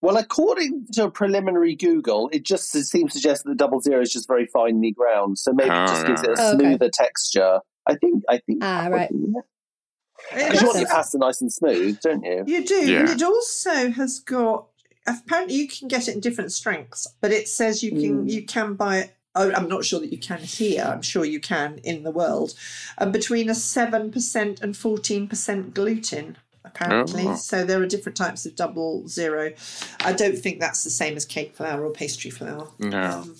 well, according to a preliminary Google, it just seems to suggest that the double zero is just very finely ground. So maybe it Oh, just gives it a right. Okay. smoother texture. I think. I think. Ah, right. be- yeah. It Because you want your pasta nice and smooth, don't you? you do, Yeah. and it also has got. Apparently, you can get it in different strengths, but it says you can you can buy it. Oh, I'm not sure that you can here. I'm sure you can in the world, uh, between a seven percent and fourteen percent gluten. Apparently, Oh. so there are different types of double zero. I don't think that's the same as cake flour or pastry flour. No. Um,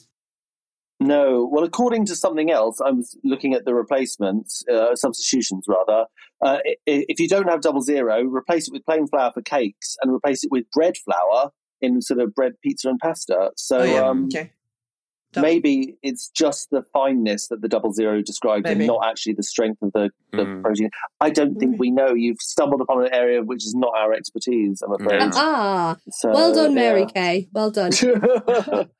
No. Well, according to something else, I was looking at the replacements, uh, substitutions rather. Uh, i- i- if you don't have double zero, replace it with plain flour for cakes and replace it with bread flour in sort of bread, pizza, and pasta. So oh yeah, um, okay. Maybe it's just the fineness that the double zero described and not actually the strength of the, the Mm. protein. I don't think Maybe. we know. You've stumbled upon an area which is not our expertise, I'm afraid. Yeah. ah, So, well done, Mary yeah. Kay. Well done.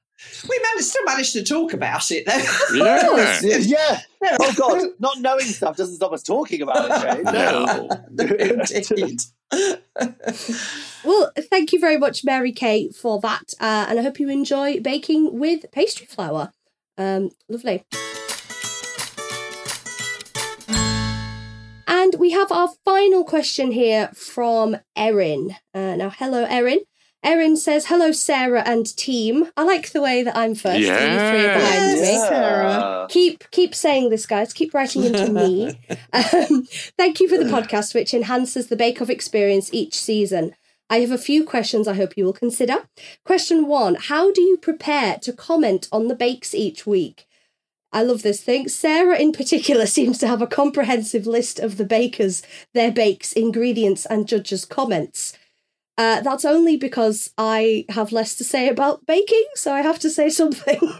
We managed, still managed to talk about it though. Yeah. yeah. yeah. Oh God, not knowing stuff doesn't stop us talking about it. Jane. No. Indeed. Well, thank you very much, Mary Kay, for that. Uh, and I hope you enjoy baking with pastry flour. Um, lovely. And we have our final question here from Erin. Uh, now, hello, Erin. Erin says, "Hello, Sarah and team. I like the way that I'm first. Yeah. and you three are behind me. Sarah. Keep keep saying this, guys. Keep writing into me. Um, thank you for the podcast, which enhances the Bake Off experience each season. I have a few questions I hope you will consider. Question one How do you prepare to comment on the bakes each week? I love this thing. Sarah, in particular, seems to have a comprehensive list of the bakers, their bakes, ingredients, and judges' comments. Uh, that's only because I have less to say about baking, so I have to say something.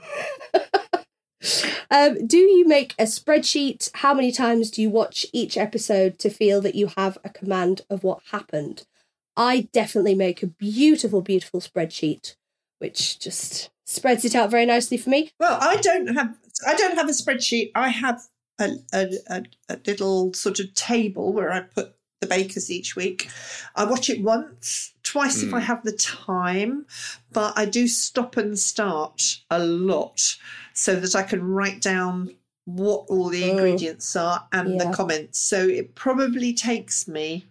um, do you make a spreadsheet? How many times do you watch each episode to feel that you have a command of what happened? I definitely make a beautiful, beautiful spreadsheet, which just spreads it out very nicely for me. Well, I don't have I don't have a spreadsheet. I have a, a, a, a little sort of table where I put the bakers each week. I watch it once, twice if I hmm. have the time, but I do stop and start a lot so that I can write down what all the Oh. ingredients are and Yeah. the comments. So it probably takes me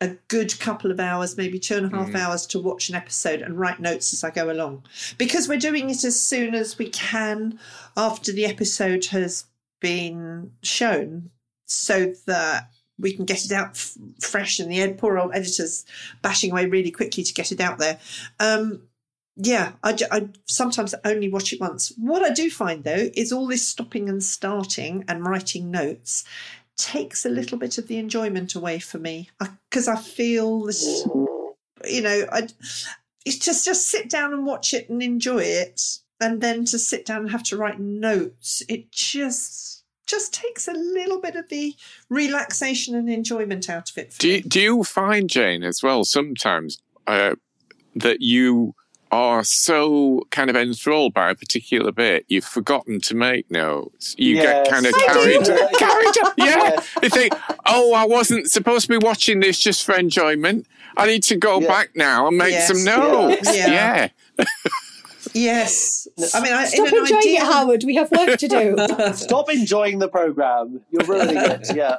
a good couple of hours, maybe two and a half hmm. hours to watch an episode and write notes as I go along. Because we're doing it as soon as we can after the episode has been shown so that we can get it out f- fresh and the ed- poor old editors bashing away really quickly to get it out there. Um, yeah, I, I sometimes only watch it once. What I do find though is all this stopping and starting and writing notes takes a little bit of the enjoyment away for me because I, feel this, you know, I it's just just sit down and watch it and enjoy it, and then to sit down and have to write notes, it just just takes a little bit of the relaxation and enjoyment out of it. For Do you, do you find, Jane, as well, sometimes uh, that you are so kind of enthralled by a particular bit, you've forgotten to make notes. You Yes. get kind of I carried, carried up. Yeah. Yes. You think, oh, I wasn't supposed to be watching this just for enjoyment. I need to go Yeah. back now and make Yes. some notes. Yeah. Yeah. Yes, I mean, I, Stop in an enjoying ideal, it, Howard. We have work to do. Stop enjoying the program. You're ruining it. Yeah.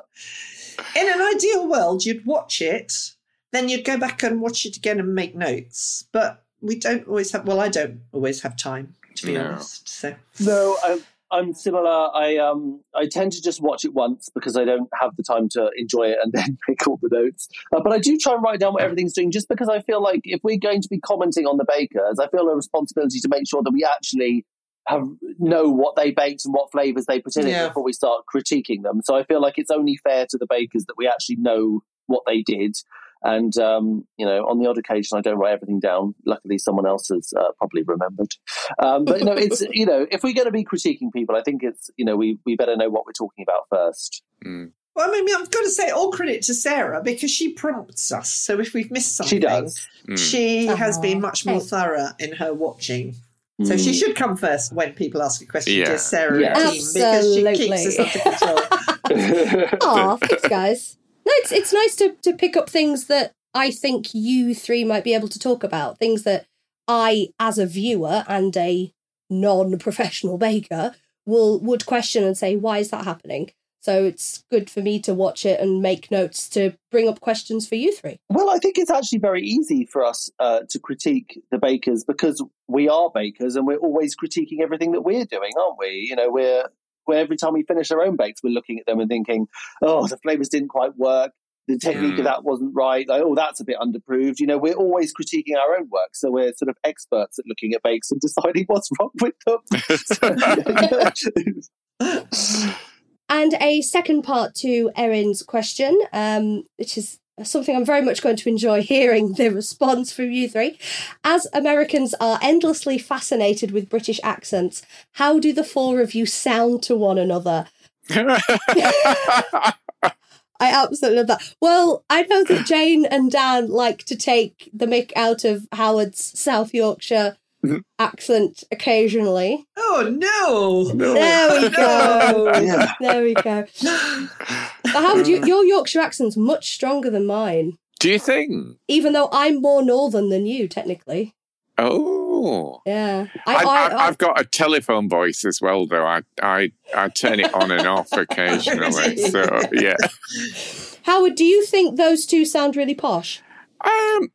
in an ideal world, you'd watch it, then you'd go back and watch it again and make notes. But we don't always have. Well, I don't always have time to be No. honest. So No, I'm, I'm similar. I um I tend to just watch it once because I don't have the time to enjoy it and then make all the notes. Uh, but I do try and write down what everything's doing, just because I feel like if we're going to be commenting on the bakers, I feel a responsibility to make sure that we actually have know what they baked and what flavors they put in Yeah. it before we start critiquing them. So I feel like it's only fair to the bakers that we actually know what they did. And um, you know, on the odd occasion, I don't write everything down. Luckily, someone else has uh, probably remembered. Um, but you know, it's you know, if we're going to be critiquing people, I think it's you know, we we better know what we're talking about first. Mm. Well, I mean, I've got to say all credit to Sarah because she prompts us. So if we've missed something, She does. Mm. she has been much more thanks. thorough in her watching. So she Mm. should come first when people ask a question Yeah. to Sarah Yeah. team because she keeps us Absolutely. under control. Aw, thanks, guys. No, it's it's nice to to pick up things that I think you three might be able to talk about. Things that I, as a viewer and a non-professional baker, will would question and say, "Why is that happening?" So it's good for me to watch it and make notes to bring up questions for you three. Well, I think it's actually very easy for us uh, to critique the bakers because we are bakers and we're always critiquing everything that we're doing, aren't we? You know, we're, we're every time we finish our own bakes, we're looking at them and thinking, oh, the flavors didn't quite work. The technique Mm. of that wasn't right. Like, oh, that's a bit underproved. You know, we're always critiquing our own work. So we're sort of experts at looking at bakes and deciding what's wrong with them. And a second part to Erin's question, um, which is something I'm very much going to enjoy hearing the response from you three. As Americans are endlessly fascinated with British accents, how do the four of you sound to one another? I absolutely love that. Well, I know that Jane and Dan like to take the mick out of Howard's South Yorkshire accent occasionally. oh no! No. There we go. yeah. There we go. But Howard, you, your Yorkshire accent's much stronger than mine, Do you think? even though I'm more northern than you, technically. Oh. Yeah. I, I, have got a telephone voice as well, though. I, I, I turn it on and off occasionally. so, yeah. Howard, do you think those two sound really posh? Um,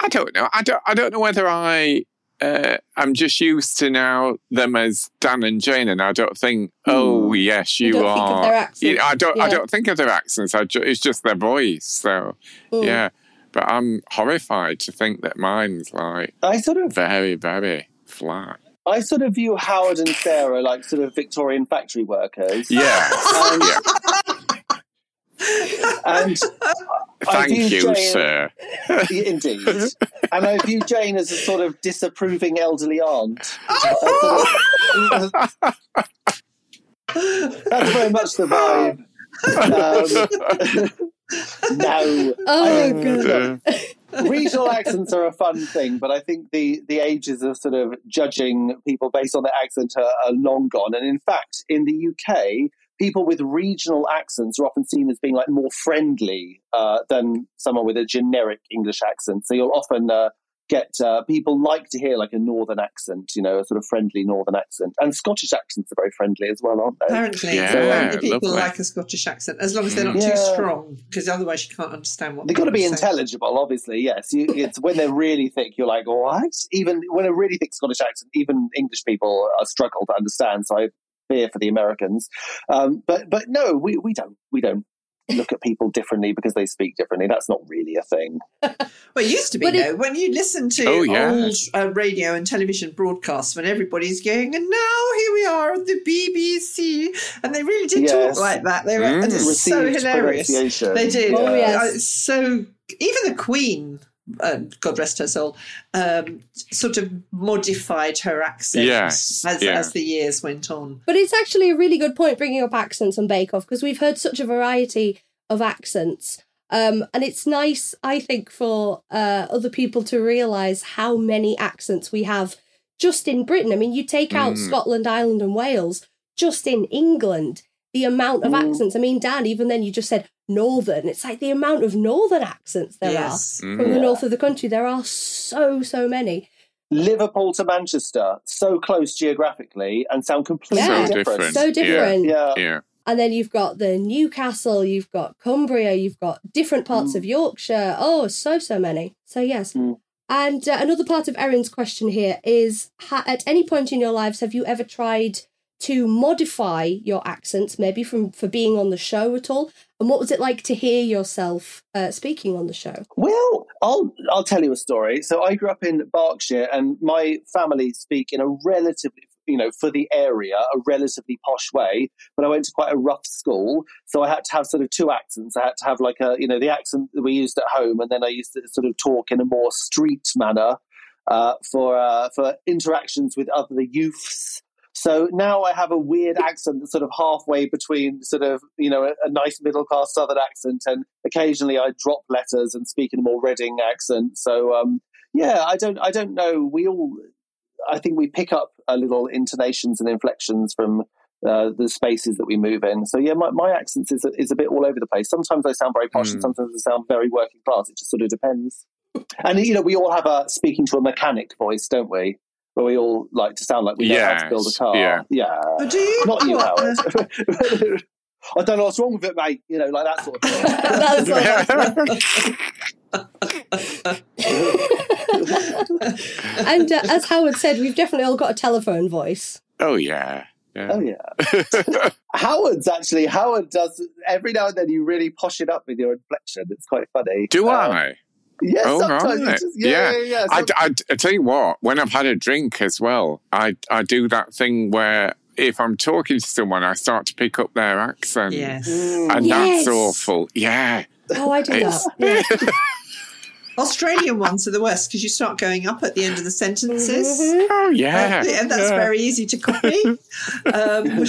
I don't know. I don't. I don't know whether I. Uh, I'm just used to now them as Dan and Jane, and I don't think. Oh yes, you, You don't think of are. their accents, I don't. I don't think of their accents. I ju- it's just their voice. So Mm. yeah. But I'm horrified to think that mine's like I sort of very, very flat. I sort of view Howard and Sarah like sort of Victorian factory workers. Yeah. And, yeah. And Thank you, Jane- sir. Indeed. And I view Jane as a sort of disapproving elderly aunt. A sort of- That's very much the vibe. Um, no. Oh, I think, God. Uh, regional accents are a fun thing, but I think the, the ages of sort of judging people based on their accent are, are long gone. And in fact, in the UK, people with regional accents are often seen as being like more friendly uh, than someone with a generic English accent. So you'll often uh, get uh, people like to hear like a northern accent, you know, a sort of friendly northern accent. And Scottish accents are very friendly as well, aren't they? Apparently, Yeah, apparently people lovely. like a Scottish accent as long as they're not Yeah. too strong, because otherwise you can't understand what They've got to be saying. intelligible, obviously. Yes, you, it's when they're really thick. You're like, what? Even when a really thick Scottish accent, even English people uh, struggle to understand. So I fear for the Americans. Um, but but no, we, we don't we don't look at people differently because they speak differently. That's not really a thing. Well, it used to be But it- though. When you listen to Oh, yeah. old uh, radio and television broadcasts, when everybody's going, and now here we are on the BBC, and they really did Yes. talk like that. They were Mm. and it's so hilarious. They did. Oh, yes. Uh, so even the Queen. Uh, God rest her soul. Um, sort of modified her accent Yes, as, yeah. as the years went on. But it's actually a really good point bringing up accents on Bake Off because we've heard such a variety of accents. Um, and it's nice, I think, for uh, other people to realise how many accents we have just in Britain. I mean, you take out Mm. Scotland, Ireland, and Wales, just in England, the amount of Mm. accents. I mean, Dan, even then you just said northern. It's like the amount of northern accents there yes. are from the north of the country. There are so, so many. Liverpool to Manchester, so close geographically, and sound completely Yeah. So different. different. So different. Yeah. Yeah. And then you've got the Newcastle, you've got Cumbria, you've got different parts of Yorkshire. Oh, so, so many. So, yes. Mm. And uh, another part of Erin's question here is ha- at any point in your lives, have you ever tried to modify your accents, maybe from for being on the show at all? And what was it like to hear yourself uh, speaking on the show? Well, I'll I'll tell you a story. So I grew up in Berkshire, and my family speak in a relatively, you know, for the area, a relatively posh way. But I went to quite a rough school, so I had to have sort of two accents. I had to have like a, you know, the accent that we used at home, and then I used to sort of talk in a more street manner uh, for uh, for interactions with other youths. So now I have a weird accent that's sort of halfway between sort of, you know, a, a nice middle class southern accent and occasionally I drop letters and speak in a more Reading accent. So um, yeah, I don't I don't know. We all I think we pick up a little intonations and inflections from uh, the spaces that we move in. So yeah, my, my accent is a, is a bit all over the place. Sometimes I sound very posh, and Mm. sometimes I sound very working class. It just sort of depends. And you know, we all have a speaking to a mechanic voice, don't we? Where we all like to sound like we know how to build a car. yeah. yeah. Oh, do you? Not you, What? Howard. I don't know what's wrong with it, mate. You know, like that sort of thing. That's and uh, as Howard said, we've definitely all got a telephone voice. oh yeah. Yeah. Oh yeah. Howard's actually Howard does every now and then you really posh it up with your inflection. It's quite funny. Do Uh, I? Yes, Oh, sometimes. right. Just, yeah, yeah, yeah. I, Some- I, I tell you what, when I've had a drink as well, I, I do that thing where if I'm talking to someone, I start to pick up their accent. Yes. Mm. And Yes. that's awful. Yeah. Oh, I do It's- that. Yeah. Australian ones are the worst because you start going up at the end of the sentences. Mhm. Oh, yeah. Uh, yeah, that's yeah. very easy to copy. um,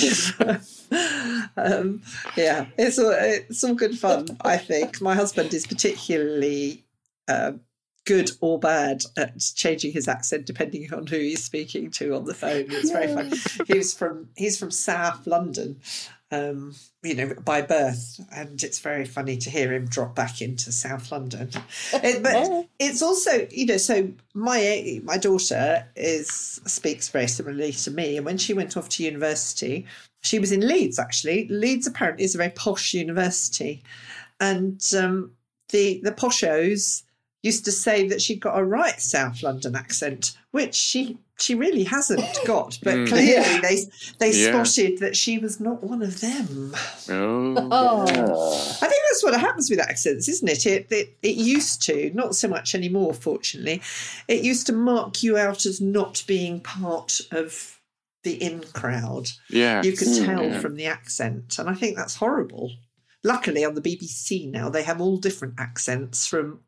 um, yeah, it's all, it's all good fun. I think my husband is particularly uh, good or bad at changing his accent depending on who he's speaking to on the phone. It's very fun. He was from he's from South London. um, you know, by birth, and it's very funny to hear him drop back into South London. It, but it's also, you know, so my my daughter is speaks very similarly to me, and when she went off to university, she was in Leeds. Actually, Leeds apparently is a very posh university, and um, the the poshos used to say that she'd got a right South London accent, which she she really hasn't got. But Mm. clearly they they Yeah. spotted that she was not one of them. Oh. Oh, I think that's what happens with accents, isn't it? It, it? it used to, not so much anymore, fortunately. It used to mark you out as not being part of the in crowd. Yeah. You could tell Yeah. from the accent, and I think that's horrible. Luckily, on the BBC now, they have all different accents from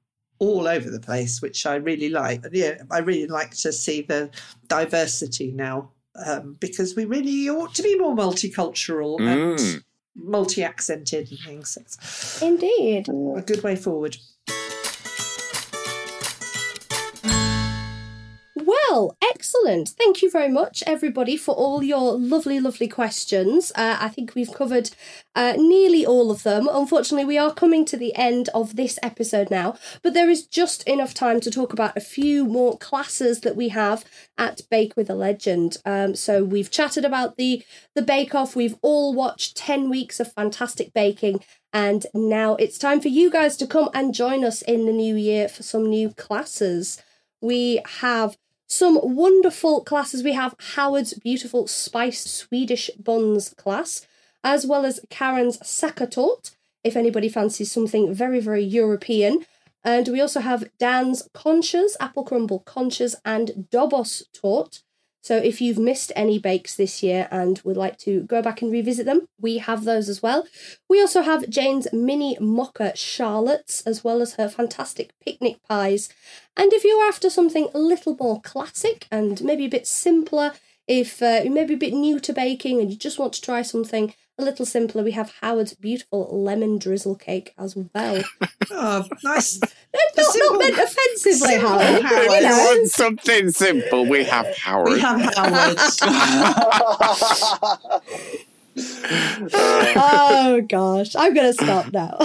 all over the place, which I really like. Yeah, I really like to see the diversity now um, because we really ought to be more multicultural and Mm. multi-accented and things. Indeed. a good way forward. Excellent. Thank you very much, everybody, for all your lovely, lovely questions. Uh, I think we've covered uh, nearly all of them. Unfortunately, we are coming to the end of this episode now, but there is just enough time to talk about a few more classes that we have at Bake with a Legend. Um, so we've chatted about the the Bake Off. We've all watched ten weeks of fantastic baking. And now it's time for you guys to come and join us in the new year for some new classes. We have some wonderful classes. We have Howard's beautiful spiced Swedish buns class, as well as Karen's Sachertorte, if anybody fancies something very, very European. And we also have Dan's conchas, apple crumble conchas, and Dobos tort. So if you've missed any bakes this year and would like to go back and revisit them, we have those as well. We also have Jane's mini mocha charlottes, as well as her fantastic picnic pies. And if you're after something a little more classic and maybe a bit simpler, if uh, you're maybe a bit new to baking and you just want to try something a little simpler, we have Howard's beautiful lemon drizzle cake as well. Oh, nice. not, not meant offensively, simple Howard. Howard. You You know. want something simple? We have Howard. We have Howard. oh gosh, I'm going to stop now.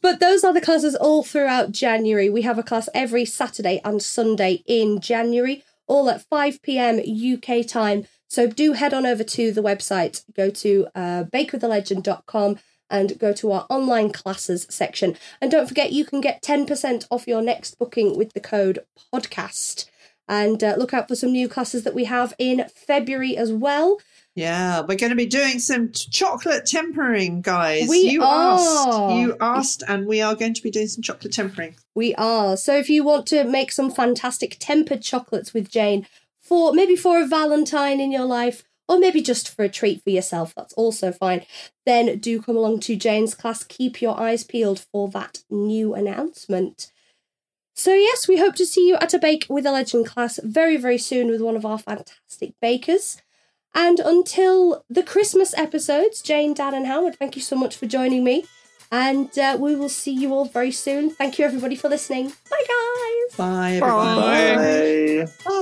but those are the classes all throughout January. We have a class every Saturday and Sunday in January, all at 5 pm UK time. So do head on over to the website, go to uh, bakewithalegend.com and go to our online classes section. And don't forget, you can get 10% off your next booking with the code podcast. And uh, look out for some new classes that we have in February as well. Yeah, we're going to be doing some chocolate tempering, guys. We you are. asked, you asked, and we are going to be doing some chocolate tempering. We are. So if you want to make some fantastic tempered chocolates with Jane for maybe for a Valentine in your life, or maybe just for a treat for yourself, that's also fine. Then do come along to Jane's class. Keep your eyes peeled for that new announcement. So, yes, we hope to see you at a Bake with a Legend class very, very soon with one of our fantastic bakers. And until the Christmas episodes, Jane, Dan, and Howard, thank you so much for joining me. And uh, we will see you all very soon. Thank you, everybody, for listening. Bye, guys. Bye, everyone. Bye. Bye.